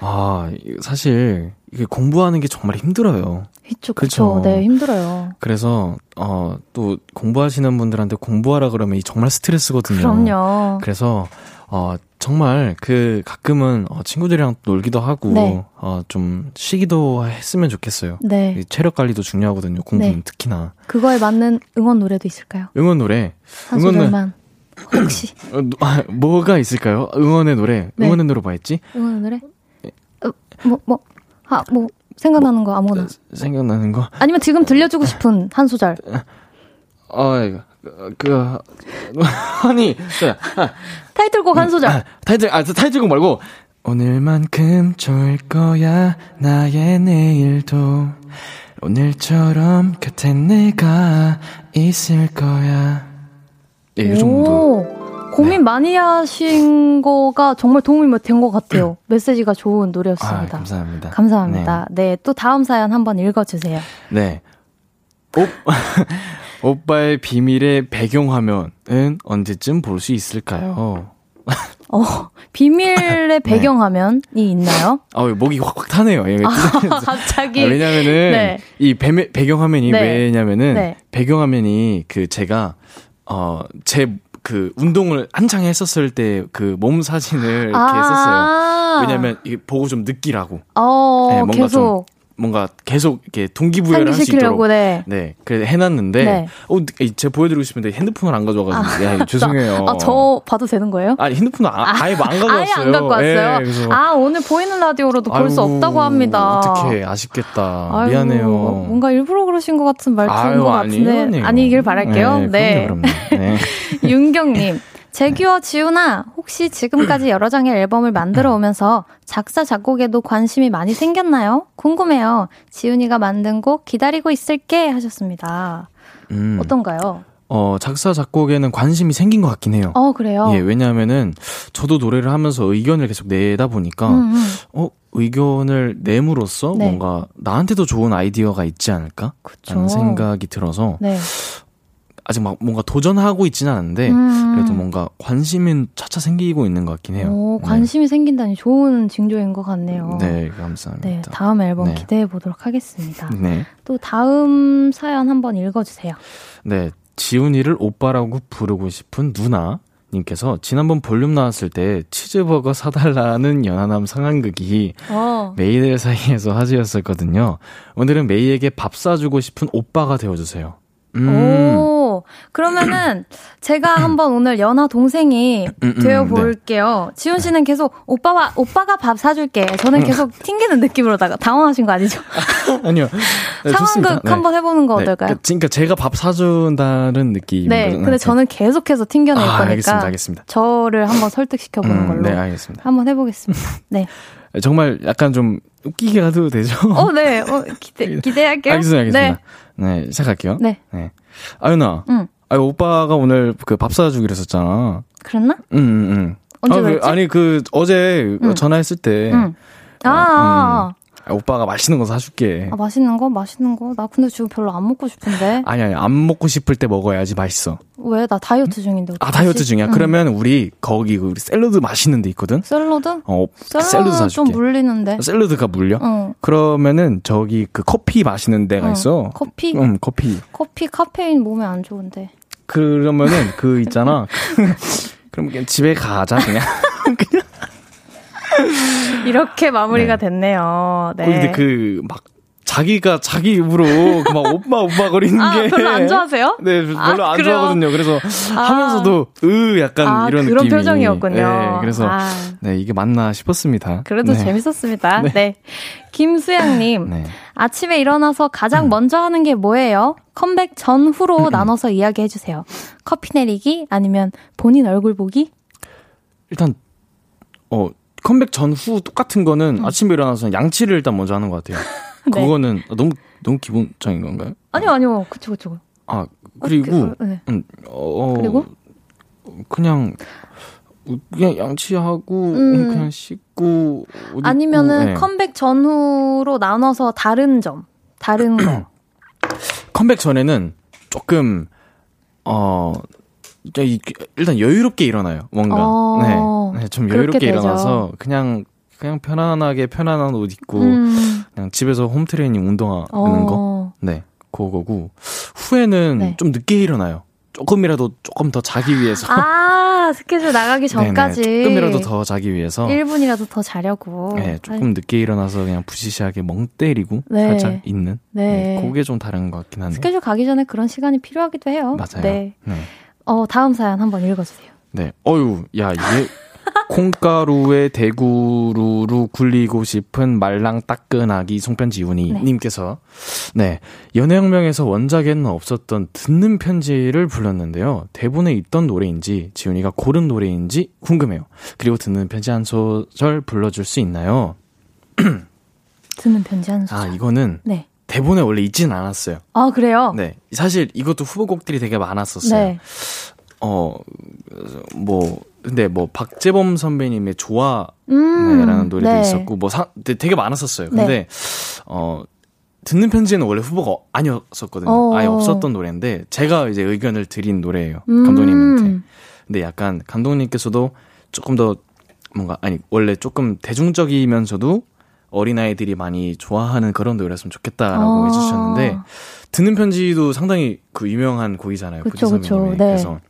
[SPEAKER 5] 아, 이- 사실, 이게 공부하는 게 정말 힘들어요.
[SPEAKER 1] 그쵸,
[SPEAKER 5] 그쵸.
[SPEAKER 1] 그쵸. 네, 힘들어요.
[SPEAKER 5] 그래서, 어, 또, 공부하시는 분들한테 공부하라 그러면 이 정말 스트레스거든요.
[SPEAKER 1] 그럼요.
[SPEAKER 5] 그래서 어 정말 그 가끔은 어, 친구들이랑 놀기도 하고
[SPEAKER 1] 네.
[SPEAKER 5] 어 좀 쉬기도 했으면 좋겠어요.
[SPEAKER 1] 네,
[SPEAKER 5] 이 체력 관리도 중요하거든요. 공부는
[SPEAKER 1] 네.
[SPEAKER 5] 특히나
[SPEAKER 1] 그거에 맞는 응원 노래도 있을까요?
[SPEAKER 5] 응원 노래
[SPEAKER 1] 한
[SPEAKER 5] 응원은-.
[SPEAKER 1] 혹시
[SPEAKER 5] 어, 노- 아, 뭐가 있을까요? 응원의 노래
[SPEAKER 1] 네.
[SPEAKER 5] 응원의 노래 뭐 했지?
[SPEAKER 1] 응원 노래? 어, 뭐, 뭐, 아, 뭐, 생각나는 거 아무거나.
[SPEAKER 5] 생각나는 거?
[SPEAKER 1] 아니면 지금 들려주고 싶은 한 소절.
[SPEAKER 5] 어 이거 그 아니 자,
[SPEAKER 1] 타이틀곡 한 소절.
[SPEAKER 5] 아, 타이틀 아 타이틀곡 말고 오늘만큼 좋을 거야 나의 내일도 오늘처럼 곁에 내가 있을 거야 예, 이 정도
[SPEAKER 1] 오, 고민 많이 하신 거가 정말 도움이 된 것 같아요. 메시지가 좋은
[SPEAKER 5] 아,
[SPEAKER 1] 노래였습니다.
[SPEAKER 5] 감사합니다
[SPEAKER 1] 감사합니다. 네. 또 다음 사연 한번 읽어주세요.
[SPEAKER 5] 네, 네. 오, 오빠의 비밀의 배경화면은 언제쯤 볼 수 있을까요?
[SPEAKER 1] 어, 비밀의 배경화면이 있나요?
[SPEAKER 5] 아, 목이 확확 타네요. 예.
[SPEAKER 1] 아, 갑자기.
[SPEAKER 5] 아, 왜냐면은
[SPEAKER 1] 네.
[SPEAKER 5] 이 배, 배경화면이
[SPEAKER 1] 네.
[SPEAKER 5] 왜냐면은
[SPEAKER 1] 네.
[SPEAKER 5] 배경화면이 그 제가 어 제 그 운동을 한창 했었을 때 그 몸 사진을 이렇게 했었어요. 왜냐면 이게 보고 좀 느끼라고
[SPEAKER 1] 아. 어,
[SPEAKER 5] 네, 뭔가
[SPEAKER 1] 계속
[SPEAKER 5] 뭔가 계속 이렇게 동기부여를 할 수 있도록
[SPEAKER 1] 네.
[SPEAKER 5] 네, 그래 해놨는데
[SPEAKER 1] 네.
[SPEAKER 5] 어, 이- 제가 보여드리고 싶은데 핸드폰을 안 가져와가지고 야 죄송해요.
[SPEAKER 1] 아, 저 봐도 되는 거예요?
[SPEAKER 5] 아니 핸드폰을 아, 아예 안 가져왔어요.
[SPEAKER 1] 아예 안 갖고 왔어요.
[SPEAKER 5] 예, 그래서
[SPEAKER 1] 아, 오늘 보이는 라디오로도 볼 수 없다고 합니다.
[SPEAKER 5] 어떡해 아쉽겠다.
[SPEAKER 1] 아이고,
[SPEAKER 5] 미안해요.
[SPEAKER 1] 뭔가 일부러 그러신 것 같은 말투인
[SPEAKER 5] 아유,
[SPEAKER 1] 것
[SPEAKER 5] 아니에요,
[SPEAKER 1] 같은데
[SPEAKER 5] 아니에요.
[SPEAKER 1] 아니길 바랄게요.
[SPEAKER 5] 네,
[SPEAKER 1] 네.
[SPEAKER 5] 그럼요, 그럼요. 네.
[SPEAKER 1] 윤경님, 재규와 지훈아, 혹시 지금까지 여러 장의 앨범을 만들어 오면서 작사, 작곡에도 관심이 많이 생겼나요? 궁금해요. 지훈이가 만든 곡 기다리고 있을게 하셨습니다.
[SPEAKER 5] 음,
[SPEAKER 1] 어떤가요?
[SPEAKER 5] 어, 작사, 작곡에는 관심이 생긴 것 같긴 해요.
[SPEAKER 1] 어, 그래요?
[SPEAKER 5] 예, 왜냐하면은 저도 노래를 하면서 의견을 계속 내다 보니까
[SPEAKER 1] 음, 음.
[SPEAKER 5] 어 의견을 내므로써
[SPEAKER 1] 네.
[SPEAKER 5] 뭔가 나한테도 좋은 아이디어가 있지 않을까?
[SPEAKER 1] 그쵸.
[SPEAKER 5] 라는 생각이 들어서
[SPEAKER 1] 네.
[SPEAKER 5] 아직 막 뭔가 도전하고 있지는 않은데
[SPEAKER 1] 음.
[SPEAKER 5] 그래도 뭔가 관심은 차차 생기고 있는 것 같긴 해요.
[SPEAKER 1] 오, 관심이 생긴다니 좋은 징조인 것 같네요.
[SPEAKER 5] 네, 네
[SPEAKER 1] 네,
[SPEAKER 5] 감사합니다.
[SPEAKER 1] 다음 앨범
[SPEAKER 5] 네.
[SPEAKER 1] 기대해 보도록 하겠습니다.
[SPEAKER 5] 네.
[SPEAKER 1] 또 다음 사연 한번 읽어주세요.
[SPEAKER 5] 네, 지훈이를 오빠라고 부르고 싶은 누나. 님께서 지난번 볼륨 나왔을 때 치즈버거 사달라는 연하남 상황극이
[SPEAKER 1] 어.
[SPEAKER 5] 메이들 사이에서 화제였었거든요. 오늘은 메이에게 밥 사주고 싶은 오빠가 되어주세요. 음,
[SPEAKER 1] 오, 오, 그러면은 제가 한번 오늘 연하 동생이
[SPEAKER 5] 음, 음,
[SPEAKER 1] 되어
[SPEAKER 5] 네.
[SPEAKER 1] 볼게요. 지훈 씨는 계속 오빠와 오빠가 밥 사줄게. 저는 계속 튕기는 느낌으로다가 당황하신 거 아니죠?
[SPEAKER 5] 아니요. 네.
[SPEAKER 1] 상황극 한번 해보는 거 어떨까요?
[SPEAKER 5] 그, 그러니까 제가 밥 사준다는 느낌.
[SPEAKER 1] 네, 근데 저는 계속해서 튕겨낼
[SPEAKER 5] 아,
[SPEAKER 1] 거니까
[SPEAKER 5] 알겠습니다, 알겠습니다.
[SPEAKER 1] 저를 한번 설득시켜 보는
[SPEAKER 5] 음,
[SPEAKER 1] 걸로
[SPEAKER 5] 네, 알겠습니다.
[SPEAKER 1] 한번 해보겠습니다. 네.
[SPEAKER 5] 정말 약간 좀 웃기게 가도 되죠?
[SPEAKER 1] 어, 네. 어, 기대 기대할게요.
[SPEAKER 5] 알겠습니다, 알겠습니다.
[SPEAKER 1] 네.
[SPEAKER 5] 네, 시작할게요.
[SPEAKER 1] 네.
[SPEAKER 5] 네. 아윤아.
[SPEAKER 1] 응.
[SPEAKER 5] 아 오빠가 오늘 그 밥 사주기로 했었잖아.
[SPEAKER 1] 그랬나?
[SPEAKER 5] 응, 응, 응.
[SPEAKER 1] 언제
[SPEAKER 5] 아, 그? 아니, 그, 어제
[SPEAKER 1] 응.
[SPEAKER 5] 전화했을 때.
[SPEAKER 1] 응. 아, 아,
[SPEAKER 5] 아, 오빠가 맛있는 거 사줄게.
[SPEAKER 1] 아, 맛있는 거? 맛있는 거? 나 근데 지금 별로 안 먹고 싶은데.
[SPEAKER 5] 아니, 아니, 안 먹고 싶을 때 먹어야지 맛있어.
[SPEAKER 1] 왜? 나 다이어트 중인데.
[SPEAKER 5] 아? 다이어트 중이야?
[SPEAKER 1] 응.
[SPEAKER 5] 그러면 우리, 거기, 그 우리 샐러드 맛있는 데 있거든?
[SPEAKER 1] 샐러드?
[SPEAKER 5] 어, 샐러드
[SPEAKER 1] 샐러드는 좀
[SPEAKER 5] 사줄게.
[SPEAKER 1] 물리는데.
[SPEAKER 5] 샐러드가 물려?
[SPEAKER 1] 응.
[SPEAKER 5] 그러면은, 저기, 그 커피 마시는 데가
[SPEAKER 1] 응.
[SPEAKER 5] 있어.
[SPEAKER 1] 커피?
[SPEAKER 5] 응, 커피.
[SPEAKER 1] 커피 카페인 몸에 안 좋은데.
[SPEAKER 5] 그러면은, 그 있잖아. 그럼 그냥 집에 가자, 그냥.
[SPEAKER 1] 이렇게 마무리가
[SPEAKER 5] 네.
[SPEAKER 1] 됐네요. 네.
[SPEAKER 5] 근데 그, 막, 자기가 자기 입으로 그막 오빠 오빠 거리는
[SPEAKER 1] 아,
[SPEAKER 5] 게
[SPEAKER 1] 별로 안 좋아하세요?
[SPEAKER 5] 네, 별로
[SPEAKER 1] 아,
[SPEAKER 5] 안
[SPEAKER 1] 그래요?
[SPEAKER 5] 좋아하거든요. 그래서
[SPEAKER 1] 아.
[SPEAKER 5] 하면서도 으 약간
[SPEAKER 1] 아,
[SPEAKER 5] 이런
[SPEAKER 1] 그런
[SPEAKER 5] 느낌이
[SPEAKER 1] 표정이었군요.
[SPEAKER 5] 네, 그래서
[SPEAKER 1] 아.
[SPEAKER 5] 네, 이게 맞나 싶었습니다.
[SPEAKER 1] 그래도
[SPEAKER 5] 네.
[SPEAKER 1] 재밌었습니다. 네.
[SPEAKER 5] 네.
[SPEAKER 1] 김수양님,
[SPEAKER 5] 네. 음.
[SPEAKER 1] 아침에 일어나서 가장 먼저 하는 게 뭐예요? 컴백 전후로 나눠서 이야기해 주세요. 커피 내리기? 아니면 본인 얼굴 보기?
[SPEAKER 5] 일단 어 컴백 전후 똑같은 거는 아침에 일어나서 양치를 일단 먼저 하는 것 같아요.
[SPEAKER 1] 음. 네.
[SPEAKER 5] 그거는 너무 너무 기본적인 건가요?
[SPEAKER 1] 아니요, 아니요. 그쵸, 그쵸.
[SPEAKER 5] 아 그리고
[SPEAKER 1] 그, 네.
[SPEAKER 5] 음, 어,
[SPEAKER 1] 그리고?
[SPEAKER 5] 그냥 그냥 양치하고
[SPEAKER 1] 음.
[SPEAKER 5] 그냥 씻고 옷 입고,
[SPEAKER 1] 아니면은
[SPEAKER 5] 네.
[SPEAKER 1] 컴백 전후로 나눠서 다른 점, 다른 거.
[SPEAKER 5] 컴백 전에는 조금 어 일단 여유롭게 일어나요. 뭔가
[SPEAKER 1] 어,
[SPEAKER 5] 네, 네, 좀 여유롭게. 일어나서 그냥 그냥 편안하게 편안한 옷 입고
[SPEAKER 1] 음,
[SPEAKER 5] 그냥 집에서 홈 트레이닝 운동하는 거.
[SPEAKER 1] 어,
[SPEAKER 5] 네, 그거고 후에는
[SPEAKER 1] 네.
[SPEAKER 5] 좀 늦게 일어나요. 조금이라도 조금 더 자기 위해서.
[SPEAKER 1] 아, 스케줄 나가기 전까지.
[SPEAKER 5] 네네, 조금이라도 더 자기 위해서.
[SPEAKER 1] 1분이라도 더 자려고.
[SPEAKER 5] 네, 조금 늦게 일어나서 그냥 부시시하게 멍 때리고
[SPEAKER 1] 네.
[SPEAKER 5] 살짝 있는.
[SPEAKER 1] 네.
[SPEAKER 5] 그게 좀 다른 것 같긴 한데.
[SPEAKER 1] 스케줄 가기 전에 그런 시간이 필요하기도 해요.
[SPEAKER 5] 맞아요.
[SPEAKER 1] 네.
[SPEAKER 5] 네.
[SPEAKER 1] 어, 다음 사연 한번 읽어주세요.
[SPEAKER 5] 네. 어유, 야, 이게 콩가루에 대구루루 굴리고 싶은 말랑 따끈하기 송편지훈이
[SPEAKER 1] 네.
[SPEAKER 5] 님께서 네. 연애혁명에서 원작에는 없었던 듣는 편지를 불렀는데요. 대본에 있던 노래인지 지훈이가 고른 노래인지 궁금해요. 그리고 듣는 편지 한 소절 불러줄 수 있나요?
[SPEAKER 1] 듣는 편지 한 소절.
[SPEAKER 5] 아, 이거는
[SPEAKER 1] 네.
[SPEAKER 5] 대본에 원래 있지는 않았어요.
[SPEAKER 1] 아, 그래요?
[SPEAKER 5] 네. 사실 이것도 후보곡들이 되게 많았었어요.
[SPEAKER 1] 네.
[SPEAKER 5] 어, 뭐, 근데 뭐, 박재범 선배님의 좋아,
[SPEAKER 1] 음,
[SPEAKER 5] 네, 라는 노래도
[SPEAKER 1] 네.
[SPEAKER 5] 있었고, 뭐, 사, 되- 되게 많았었어요.
[SPEAKER 1] 네.
[SPEAKER 5] 근데, 어, 듣는 편지는 원래 후보가 아니었었거든요.
[SPEAKER 1] 어.
[SPEAKER 5] 아예 없었던 노래인데, 제가 이제 의견을 드린 노래예요.
[SPEAKER 1] 음.
[SPEAKER 5] 감독님한테. 근데 약간, 감독님께서도 조금 더, 뭔가, 아니, 원래 조금 대중적이면서도 어린아이들이 많이 좋아하는 그런 노래였으면 좋겠다라고
[SPEAKER 1] 아.
[SPEAKER 5] 해주셨는데, 듣는 편지도 상당히 그 유명한 곡이잖아요.
[SPEAKER 1] 그쵸,
[SPEAKER 5] 부디
[SPEAKER 1] 그쵸. 네.
[SPEAKER 5] 그래서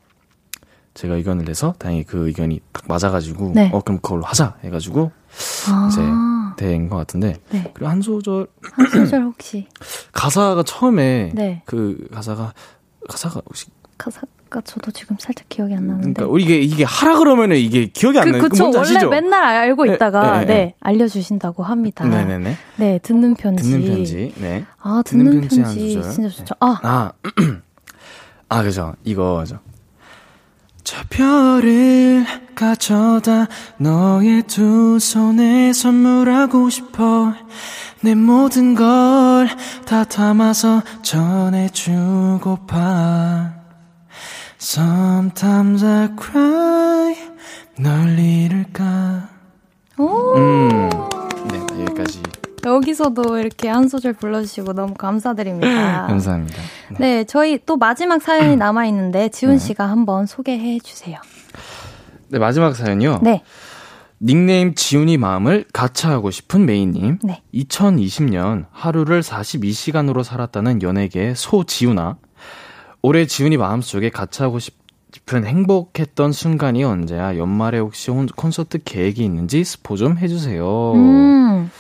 [SPEAKER 5] 제가 의견을 내서 다행히 그 의견이 딱 맞아가지고
[SPEAKER 1] 네.
[SPEAKER 5] 어 그럼 그걸로 하자 해가지고
[SPEAKER 1] 아,
[SPEAKER 5] 이제 된 것 같은데
[SPEAKER 1] 네.
[SPEAKER 5] 그리고 한 소절
[SPEAKER 1] 한 소절 혹시.
[SPEAKER 5] 가사가 처음에
[SPEAKER 1] 네.
[SPEAKER 5] 그 가사가 가사가 혹시
[SPEAKER 1] 가사 가 저도 지금 살짝 기억이 안 나는데.
[SPEAKER 5] 그러니까 이게 이게 하라 그러면은 이게 기억이 안
[SPEAKER 1] 그,
[SPEAKER 5] 나요. 그
[SPEAKER 1] 그쵸. 원래
[SPEAKER 5] 아시죠?
[SPEAKER 1] 맨날 알고
[SPEAKER 5] 네,
[SPEAKER 1] 있다가,
[SPEAKER 5] 네,
[SPEAKER 1] 네,
[SPEAKER 5] 네.
[SPEAKER 1] 알려주신다고 합니다.
[SPEAKER 5] 네네네
[SPEAKER 1] 네, 듣는 편지.
[SPEAKER 5] 듣는 편지 네.
[SPEAKER 1] 아, 듣는,
[SPEAKER 5] 듣는
[SPEAKER 1] 편지,
[SPEAKER 5] 편지.
[SPEAKER 1] 진짜 좋죠. 아,
[SPEAKER 5] 아, 아, 그죠. 이거죠. 저 별을 가져다 너의 두 손에 선물하고 싶어. 내 모든 걸 다 담아서 전해주고파. Sometimes I cry. 널 잃을까.
[SPEAKER 1] 오.
[SPEAKER 5] 음. 네, 여기까지.
[SPEAKER 1] 여기서도 이렇게 한 소절 불러주시고 너무 감사드립니다.
[SPEAKER 5] 감사합니다.
[SPEAKER 1] 네, 저희 또 마지막 사연이 남아 있는데,
[SPEAKER 5] 네.
[SPEAKER 1] 지훈 씨가 한번 소개해 주세요.
[SPEAKER 5] 네, 마지막 사연이요.
[SPEAKER 1] 네.
[SPEAKER 5] 닉네임 지훈이 마음을 가차하고 싶은 메이님.
[SPEAKER 1] 네.
[SPEAKER 5] 2020년 하루를 42시간으로 살았다는 연예계 소지훈아. 올해 지훈이 마음속에 가차하고 싶은 행복했던 순간이 언제야? 연말에 혹시 혼- 콘서트 계획이 있는지 스포 좀 해주세요.
[SPEAKER 1] 음,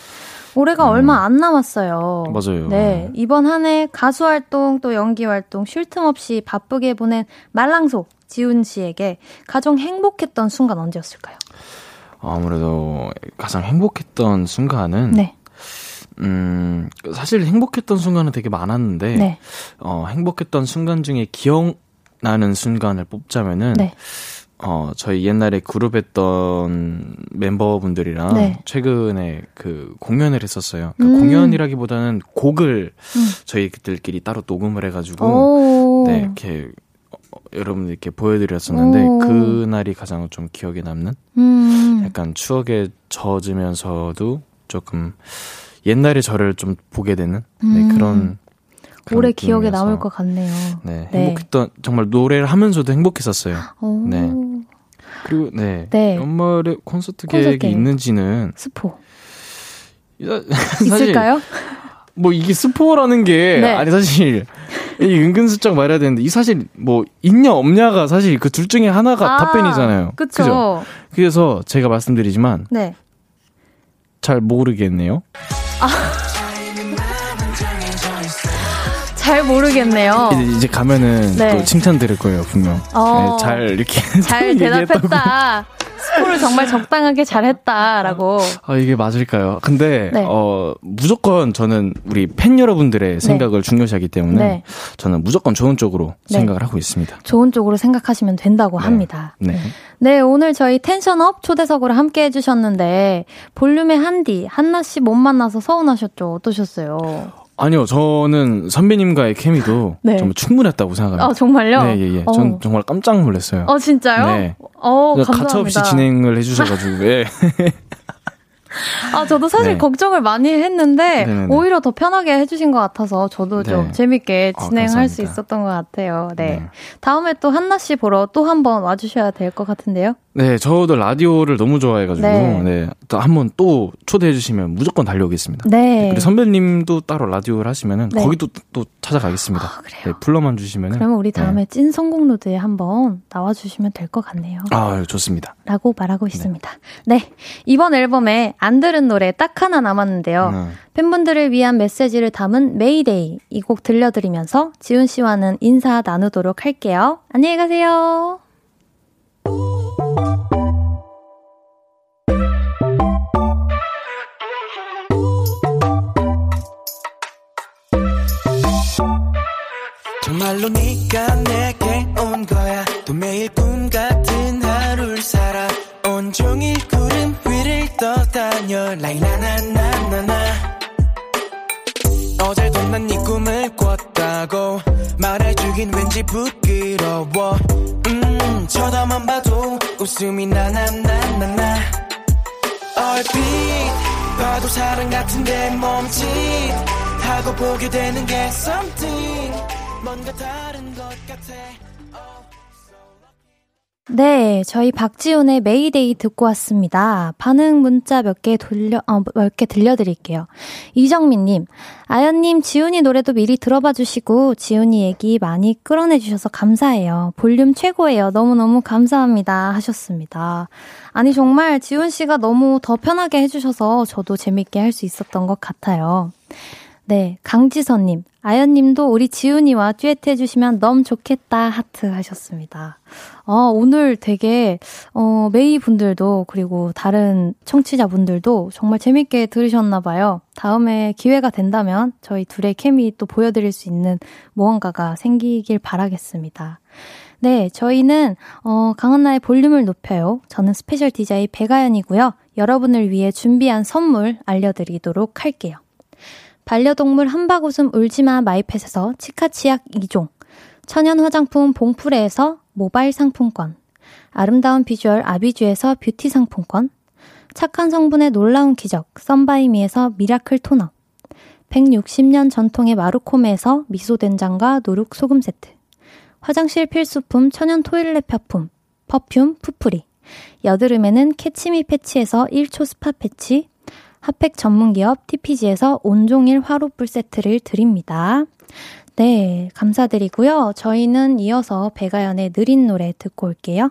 [SPEAKER 1] 올해가 얼마 안 남았어요.
[SPEAKER 5] 맞아요.
[SPEAKER 1] 네. 이번 한 해 가수 활동 또 연기 활동 쉴 틈 없이 바쁘게 보낸 말랑소 지훈 씨에게 가장 행복했던 순간 언제였을까요?
[SPEAKER 5] 아무래도 가장 행복했던 순간은
[SPEAKER 1] 네.
[SPEAKER 5] 음, 사실 행복했던 순간은 되게 많았는데
[SPEAKER 1] 네.
[SPEAKER 5] 어, 행복했던 순간 중에 기억나는 순간을 뽑자면은
[SPEAKER 1] 네.
[SPEAKER 5] 어, 저희 옛날에 그룹 했던 멤버분들이랑
[SPEAKER 1] 네.
[SPEAKER 5] 최근에 그 공연을 했었어요. 그
[SPEAKER 1] 음.
[SPEAKER 5] 공연이라기보다는 곡을
[SPEAKER 1] 음.
[SPEAKER 5] 저희들끼리 따로 녹음을 해가지고
[SPEAKER 1] 오.
[SPEAKER 5] 네, 이렇게 어, 여러분들께 보여드렸었는데
[SPEAKER 1] 오.
[SPEAKER 5] 그날이 가장 좀 기억에 남는
[SPEAKER 1] 음.
[SPEAKER 5] 약간 추억에 젖으면서도 조금 옛날의 저를 좀 보게 되는 네,
[SPEAKER 1] 음.
[SPEAKER 5] 그런,
[SPEAKER 1] 오래 기억에 남을 것 같네요.
[SPEAKER 5] 네,
[SPEAKER 1] 네.
[SPEAKER 5] 행복했던 정말 노래를 하면서도 행복했었어요.
[SPEAKER 1] 오.
[SPEAKER 5] 네. 그리고 네,
[SPEAKER 1] 네.
[SPEAKER 5] 연말에 콘서트
[SPEAKER 1] 콘서트
[SPEAKER 5] 계획이
[SPEAKER 1] 계획.
[SPEAKER 5] 있는지는
[SPEAKER 1] 스포. 있을까요?
[SPEAKER 5] 뭐 이게 스포라는 게
[SPEAKER 1] 네.
[SPEAKER 5] 아니 사실 이 은근슬쩍 말해야 되는데 이 사실 뭐 있냐 없냐가 사실 그 둘 중에 하나가 답변이잖아요.
[SPEAKER 1] 그쵸.
[SPEAKER 5] 그죠? 그래서 제가 말씀드리지만
[SPEAKER 1] 네.
[SPEAKER 5] 잘 모르겠네요.
[SPEAKER 1] 잘 모르겠네요.
[SPEAKER 5] 이제, 이제 가면은
[SPEAKER 1] 어. 네.
[SPEAKER 5] 또 칭찬 들을 거예요 분명.
[SPEAKER 1] 어.
[SPEAKER 5] 네, 잘 이렇게
[SPEAKER 1] 잘. 대답했다. 스포를 정말 적당하게 잘했다라고.
[SPEAKER 5] 아 이게 맞을까요? 근데
[SPEAKER 1] 네.
[SPEAKER 5] 어 무조건 저는 우리 팬 여러분들의 생각을 중요시하기 때문에
[SPEAKER 1] 네. 저는
[SPEAKER 5] 무조건 좋은 쪽으로
[SPEAKER 1] 네.
[SPEAKER 5] 생각을 하고 있습니다.
[SPEAKER 1] 좋은 쪽으로 생각하시면 된다고
[SPEAKER 5] 네.
[SPEAKER 1] 합니다.
[SPEAKER 5] 네.
[SPEAKER 1] 네, 오늘 저희 텐션업 초대석으로 함께 해주셨는데, 볼륨의 한디, 한나 씨 못 만나서 서운하셨죠? 어떠셨어요?
[SPEAKER 5] 아니요, 저는 선배님과의 케미도
[SPEAKER 1] 네.
[SPEAKER 5] 정말 충분했다고 생각합니다.
[SPEAKER 1] 아, 정말요?
[SPEAKER 5] 네, 예, 예.
[SPEAKER 1] 어.
[SPEAKER 5] 전 정말 깜짝 놀랐어요.
[SPEAKER 1] 어, 진짜요?
[SPEAKER 5] 네.
[SPEAKER 1] 어, 감사합니다.
[SPEAKER 5] 가차없이 진행을 해주셔가지고, 예.
[SPEAKER 1] 아, 저도 사실
[SPEAKER 5] 네.
[SPEAKER 1] 걱정을 많이 했는데,
[SPEAKER 5] 네네네.
[SPEAKER 1] 오히려 더 편하게 해주신 것 같아서 저도 좀
[SPEAKER 5] 네.
[SPEAKER 1] 재밌게
[SPEAKER 5] 아,
[SPEAKER 1] 진행할 수
[SPEAKER 5] 감사합니다.
[SPEAKER 1] 있었던 것 같아요. 네.
[SPEAKER 5] 네.
[SPEAKER 1] 다음에 또 한나 씨 보러 또 한번 와주셔야 될 것 같은데요?
[SPEAKER 5] 네, 저도 라디오를 너무 좋아해가지고,
[SPEAKER 1] 네.
[SPEAKER 5] 네. 또한번 또 초대해 주시면 무조건 달려오겠습니다.
[SPEAKER 1] 네.
[SPEAKER 5] 그리고 선배님도 따로 라디오를 하시면은
[SPEAKER 1] 네.
[SPEAKER 5] 거기도 또 찾아가겠습니다.
[SPEAKER 1] 아, 그래요?
[SPEAKER 5] 네, 불러만 주시면은.
[SPEAKER 1] 그러면 우리
[SPEAKER 5] 네.
[SPEAKER 1] 다음에 찐 성공 로드에 한번 나와주시면 될 것 같네요.
[SPEAKER 5] 아, 좋습니다.
[SPEAKER 1] 라고 말하고 있습니다. 네. 이번 앨범에 안 들은 노래 딱 하나 남았는데요.
[SPEAKER 5] 네.
[SPEAKER 1] 팬분들을 위한 메시지를 담은 메이데이 이 곡 들려드리면서 지훈 씨와는 인사 나누도록 할게요. 안녕히 가세요.
[SPEAKER 6] 정말로 네가 내게 온 거야. 또 매일 꿈 같은 하루를 살아. 온종일 구름 위를 떠다녀. 라이나나나나나. 어제도 난 네 꿈을 꿨다고 말해주긴 왠지 부끄러워. 음 쳐다만 봐도 웃음이 나나나나나. 얼핏 봐도 사랑 같은데 멈칫 하고 보게 되는 게 something. 뭔가 다른 것 같아
[SPEAKER 1] 네, 저희 박지훈의 메이데이 듣고 왔습니다. 반응 문자 몇 개 돌려, 어, 몇 개 들려드릴게요. 이정민님, 아연님, 지훈이 노래도 미리 들어봐 주시고, 지훈이 얘기 많이 끌어내주셔서 감사해요. 볼륨 최고예요. 너무너무 감사합니다. 하셨습니다. 아니, 정말 지훈 씨가 너무 더 편하게 해주셔서 저도 재밌게 할 수 있었던 것 같아요. 네, 강지선님, 아연님도 우리 지훈이와 듀엣 해주시면 너무 좋겠다 하트 하셨습니다. 어, 오늘 되게, 어, 메이 분들도, 그리고 다른 청취자 분들도 정말 재밌게 들으셨나봐요. 다음에 기회가 된다면 저희 둘의 케미 또 보여드릴 수 있는 무언가가 생기길 바라겠습니다. 네, 저희는, 어, 강한나의 볼륨을 높여요. 저는 스페셜 DJ 배가연이고요. 여러분을 위해 준비한 선물 알려드리도록 할게요. 반려동물 한바구음 울지마 마이펫에서 치카치약 2종, 천연 화장품 봉프레에서 모바일 상품권, 아름다운 비주얼 아비주에서 뷰티 상품권, 착한 성분의 놀라운 기적 썬바이미에서 미라클 토너, 160년 전통의 마루코메에서 미소된장과 누룩소금 세트, 화장실 필수품 천연 토일렛 펴품, 퍼퓸 푸프리, 여드름에는 캐치미 패치에서 1초 스파 패치, 핫팩 전문기업 TPG에서 온종일 화로불 세트를 드립니다. 네, 감사드리고요. 저희는 이어서 배가연의 느린 노래 듣고 올게요.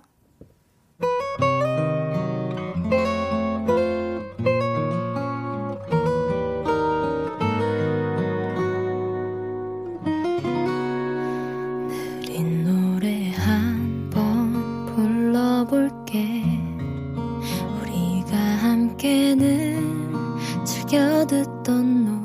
[SPEAKER 7] 우리가 함께는 아껴 듣던 노래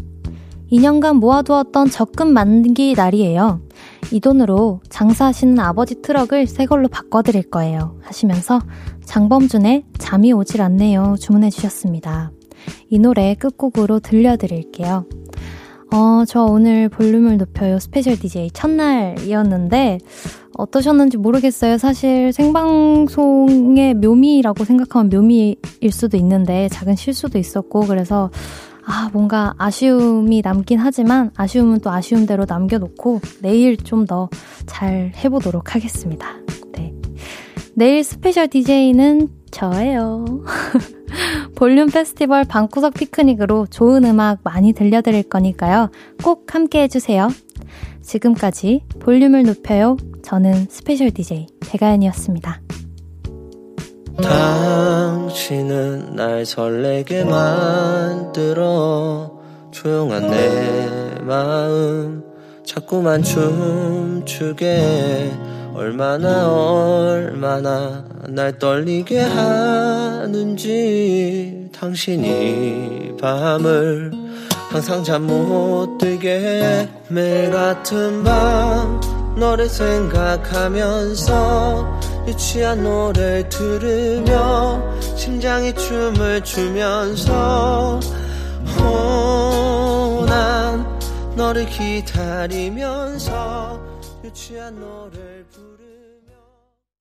[SPEAKER 1] 2년간 모아두었던 적금 만기 날이에요. 이 돈으로 장사하시는 아버지 트럭을 새 걸로 바꿔드릴 거예요. 하시면서 장범준의 잠이 오질 않네요. 주문해주셨습니다. 이 노래 끝곡으로 들려드릴게요. 어, 저 오늘 볼륨을 높여요 스페셜 DJ 첫날이었는데, 어떠셨는지 모르겠어요. 사실 생방송의 묘미라고 생각하면 묘미일 수도 있는데, 작은 실수도 있었고, 그래서, 아, 뭔가 아쉬움이 남긴 하지만, 아쉬움은 또 아쉬움대로 남겨놓고, 내일 좀 더 잘 해보도록 하겠습니다. 네. 내일 스페셜 DJ는 저예요. 볼륨 페스티벌 방구석 피크닉으로 좋은 음악 많이 들려드릴 거니까요. 꼭 함께 해주세요. 지금까지 볼륨을 높여요. 저는 스페셜 DJ 배가연이었습니다.
[SPEAKER 7] 당신은 날 설레게 만들어 조용한 내 마음 자꾸만 춤추게 얼마나 얼마나 날 떨리게 하는지 당신이 밤을 항상 잠 못 들게 매일 같은 밤 너를 생각하면서 유치한 노래를 들으며 심장이 춤을 추면서 어, 난 너를 기다리면서 유치한 부르